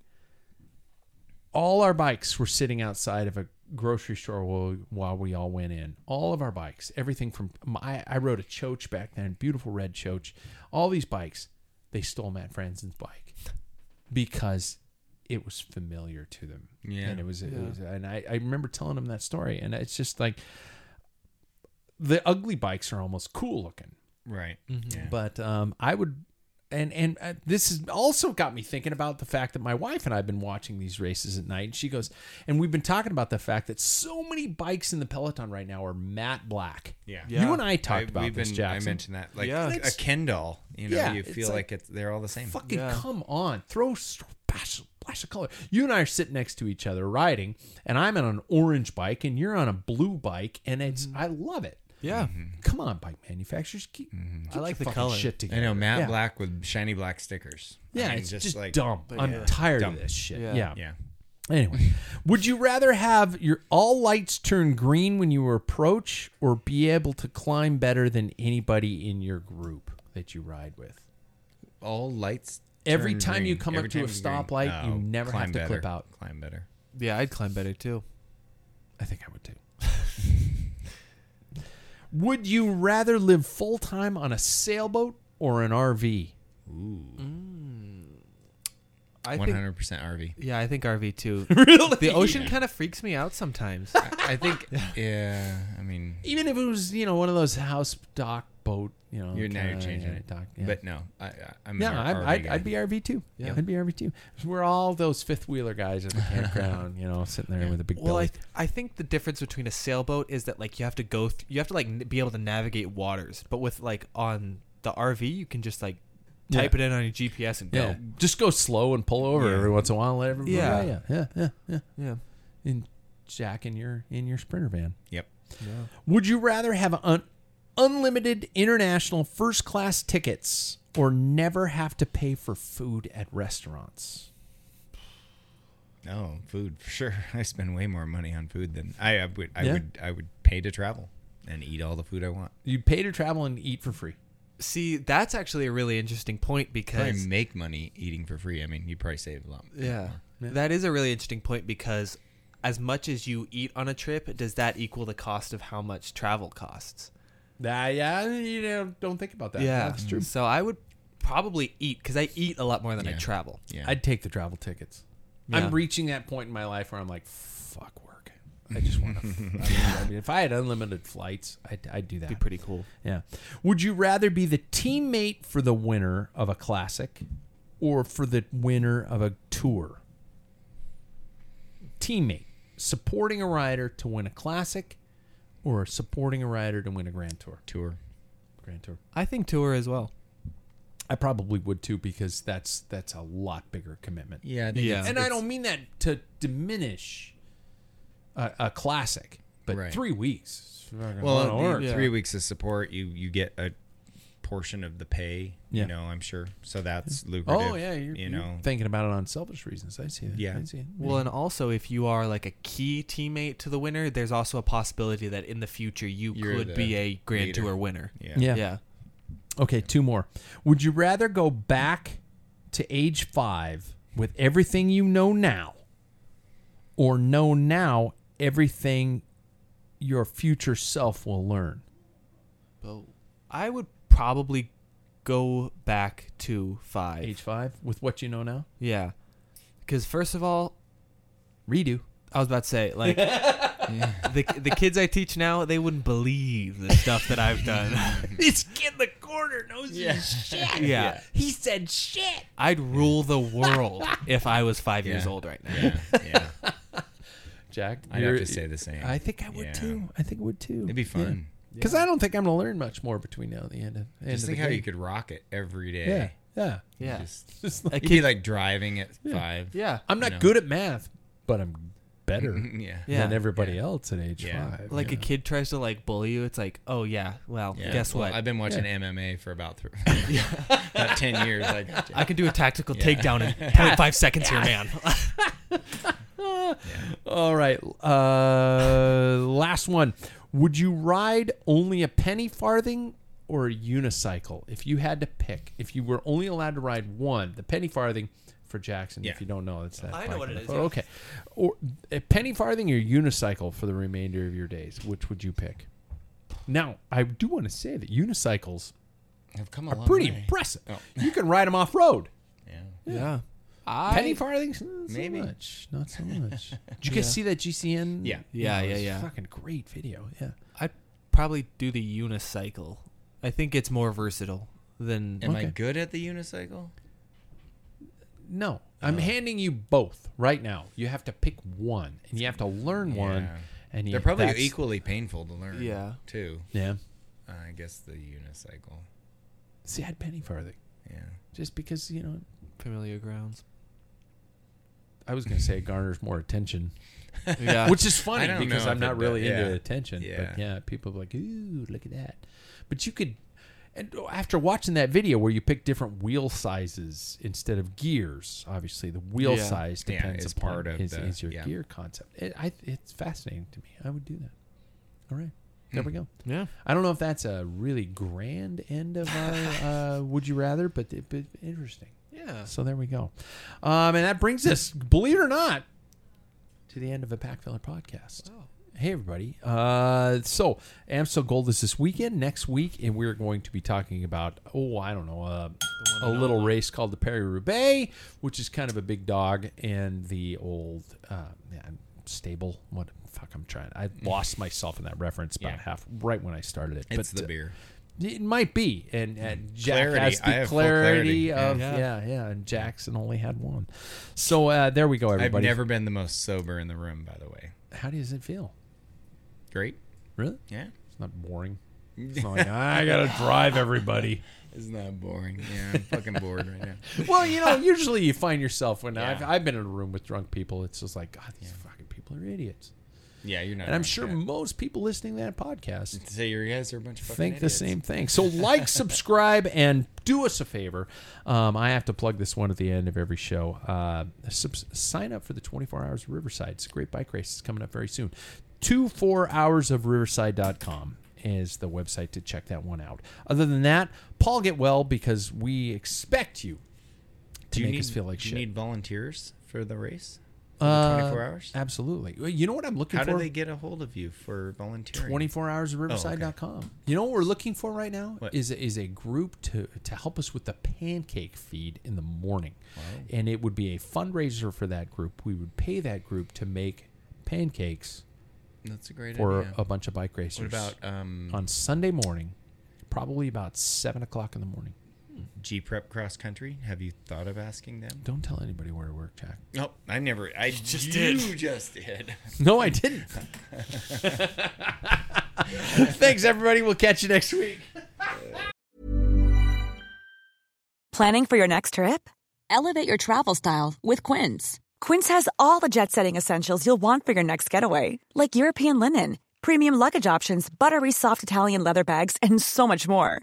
All our bikes were sitting outside of a grocery store while, while we all went in. All of our bikes, everything from I, I rode a Choach back then, beautiful red Choach. All these bikes, they stole Matt Franzen's bike because it was familiar to them. Yeah. and it was, it was and I, I remember telling them that story, and it's just like the ugly bikes are almost cool looking. Right. Mm-hmm. Yeah. But um, I would, and and uh, this has also got me thinking about the fact that my wife and I have been watching these races at night. And she goes, and we've been talking about the fact that so many bikes in the peloton right now are matte black. Yeah. Yeah. You and I talked I, about we've this, been, Jackson. I mentioned that. Like Yeah. a It's- Ken doll. You know, Yeah, you it's feel like- like, it's they're all the same. Fucking Yeah. come on, throw splash, splash of color. You and I are sitting next to each other riding, and I'm on an orange bike, and you're on a blue bike, and it's Mm-hmm. I love it. Yeah. Come on, bike manufacturers, keep, Mm-hmm. get I like your the fucking color. shit together. I together. know matte Yeah. black with shiny black stickers. I Yeah, mean, it's just, like dumb. I'm tired Dumb. of this shit. Yeah. yeah. Yeah. Anyway, would you rather have your all lights turn green when you approach or be able to climb better than anybody in your group that you ride with? All lights. Every turn time you green. come up to a time you green. stoplight, you Oh, never have climb to better. clip out. Climb better. Yeah, I'd climb better too. I think I would too. would you rather live full time on a sailboat or an RV? Mm. I One think. hundred percent RV. Yeah, I think RV too. really? The ocean kind of freaks me out sometimes. I think. yeah. I mean, Even if it was, you know, one of those house dock boat, you know. you're now you're changing yeah, it. dock, yeah. But no, I, I, I'm No, an I'd, RV I'd, guy. I'd be RV too. Yeah. I'd be RV too. We're all those fifth wheeler guys at the campground, you know, sitting there with a big Well, I th- I think the difference between a sailboat is that like you have to go th- you have to like n- be able to navigate waters, but with like on the RV you can just like type it in on your GPS and go. just go slow and pull over Yeah. every once in a while. And let everybody. Yeah, Yeah. yeah, yeah, yeah, yeah. Yeah. And Jack in your in your sprinter van. Yep. Would you rather have un- unlimited international first class tickets or never have to pay for food at restaurants? Oh, food for sure. I spend way more money on food than I, I would. I Yeah. would. I would pay to travel and eat all the food I want. You'd pay to travel and eat for free. See, that's actually a really interesting point Probably because make money eating for free. I mean, you probably save a lot. yeah, that is a really interesting point because as much as you eat on a trip, does that equal the cost of how much travel costs? Uh, yeah, you know, don't think about that. yeah, That's true. So I would probably eat because I eat a lot more than I Yeah. travel. Yeah. I'd take the travel tickets. Yeah. I'm reaching that point in my life where I'm like, fuck work. I just want to. I, mean, I mean, if I had unlimited flights, I'd, I'd do that. Be pretty cool. Yeah. Would you rather be the teammate for the winner of a classic or for the winner of a tour? Teammate. Supporting a rider to win a classic or supporting a rider to win a grand tour? tour. Grand tour. I think tour as well. I probably would too because that's that's a lot bigger commitment. Yeah. I think Yeah. it's- And I it's- don't mean that to diminish a, a classic, but Right. three weeks. is fucking a lot of Well, work. the three weeks of support, you you get a portion of the pay. Yeah. You know, I'm sure. So that's oh, lucrative. Oh yeah, you're, you you're know. thinking about it on selfish reasons. I see that. Yeah. I see it. Well, and also if you are like a key teammate to the winner, there's also a possibility that in the future you You're could be a Grand leader. Tour winner. yeah. Yeah. Yeah. Okay, two more. Would you rather go back to age five with everything you know now, or know now everything your future self will learn? But I would probably go back to five. Age five with what you know now? Yeah. Because first of all, Redo. I was about to say like the the kids I teach now they wouldn't believe the stuff that I've done. this kid in the corner knows his shit. yeah. He said shit. I'd rule the world if I was five years old right now. Yeah. Yeah. Jack, I'd have to say the same. I think I would Yeah. too. I think I would too. It'd be fun. Because I don't think I'm going to learn much more between now and the end of, end Just of think the how game. you could rock it every day. Yeah. Yeah. Yeah. Just, Just A like- you'd be like driving at five. Yeah. I'm not know. good at math, but I'm better Yeah. Yeah. than everybody Yeah. else at age Yeah. five. Like yeah. a kid tries to like bully you, it's like, oh yeah, well, Yeah. guess Well, what? I've been watching MMA for about, th- about 10 years. I got you. I can do a tactical Yeah. takedown in 0.5 seconds here, man. All right. Uh, last one. Would you ride only a penny farthing or a unicycle if you had to pick? If you were only allowed to ride one, the penny farthing for Jackson. Yeah. If you don't know, it's that. I know what on it the is, yeah. Okay. Or a penny farthing or unicycle for the remainder of your days. Which would you pick? Now, I do want to say that unicycles I've come a are long pretty way. impressive. Oh. You can ride them off road. Yeah. yeah. Penny farthings, not Maybe. so much. Not so much. Did you guys see that GCN? Yeah. Yeah, it yeah, was yeah. Fucking great video. Yeah. I'd probably do the unicycle. I think it's more versatile than Am I Okay. good at the unicycle? No, I'm handing you both right now. You have to pick one, and you have to learn one. Yeah. And you, They're probably that's- equally painful to learn. Yeah. Too. Yeah. Uh, I guess the unicycle. See, I'd penny farthing Yeah. just because you know. familiar grounds. I was gonna say it garners more attention, Yeah. which is funny because I'm not really does. into Yeah. attention. Yeah. But yeah, people are like, ooh, look at that. But you could, and after watching that video where you pick different wheel sizes instead of gears, obviously the wheel Yeah. size depends is upon part of is, the- is your yeah. gear concept. It, I, it's fascinating to me. I would do that. All right, there we go. yeah. I don't know if that's a really grand end of our uh, would you rather, but, but interesting. Yeah. So there we go. Um, and that brings us, believe it or not, to the end of a Packfiller podcast. Hey, everybody. Uh, so, Amstel Gold is this weekend. Next week, and we're going to be talking about, oh, I don't know, uh, a little race called the Paris-Roubaix, which is kind of a big dog, and the old uh, yeah, stable. What fuck? I'm trying. I lost myself in that reference about Yeah. half right when I started it. It's but, the uh, beer. It might be, and, and Jack Clarity. has I the have clarity, clarity. of Yeah. yeah. yeah, and Jackson only had one. So uh, there we go, everybody. I've never been the most sober in the room, by the way. How does it feel? Great. Really? Yeah. It's not boring. It's not like I gotta drive everybody. Isn't that boring? Yeah, I'm fucking bored right now. Well, you know, usually you find yourself when I've, I've been in a room with drunk people, it's just like God, these fucking people are idiots. Yeah, you're not. and I'm sure Jack. most people listening to that podcast Say you guys are a bunch of think the same thing. So like, subscribe, and do us a favor. Um, I have to plug this one at the end of every show. Uh, subs- sign up for the 24 Hours of Riverside. It's a great bike race. It's coming up very soon. Two four hours of riverside.com is the website to check that one out. Other than that, Paul, get well because we expect you to Do you make need, us feel like do shit. you need volunteers for the race? Uh, 24 hours? Absolutely. You know what I'm looking How for? How do they get a hold of you for volunteering? 24 hours of riverside.com. You know what we're looking for right now What? is is a group to to help us with the pancake feed in the morning. And it would be a fundraiser for that group. We would pay that group to make pancakes That's a great for idea. a bunch of bike racers. what about um, on Sunday morning, probably about seven o'clock in the morning. G Prep Cross Country? Have you thought of asking them? Don't tell anybody where to work, Jack. No, I never. I just you did. You just did. No, I didn't. Thanks, everybody. We'll catch you next week. Planning for your next trip? Elevate your travel style with Quince. Quince has all the jet setting essentials you'll want for your next getaway, like European linen, premium luggage options, buttery soft Italian leather bags, and so much more.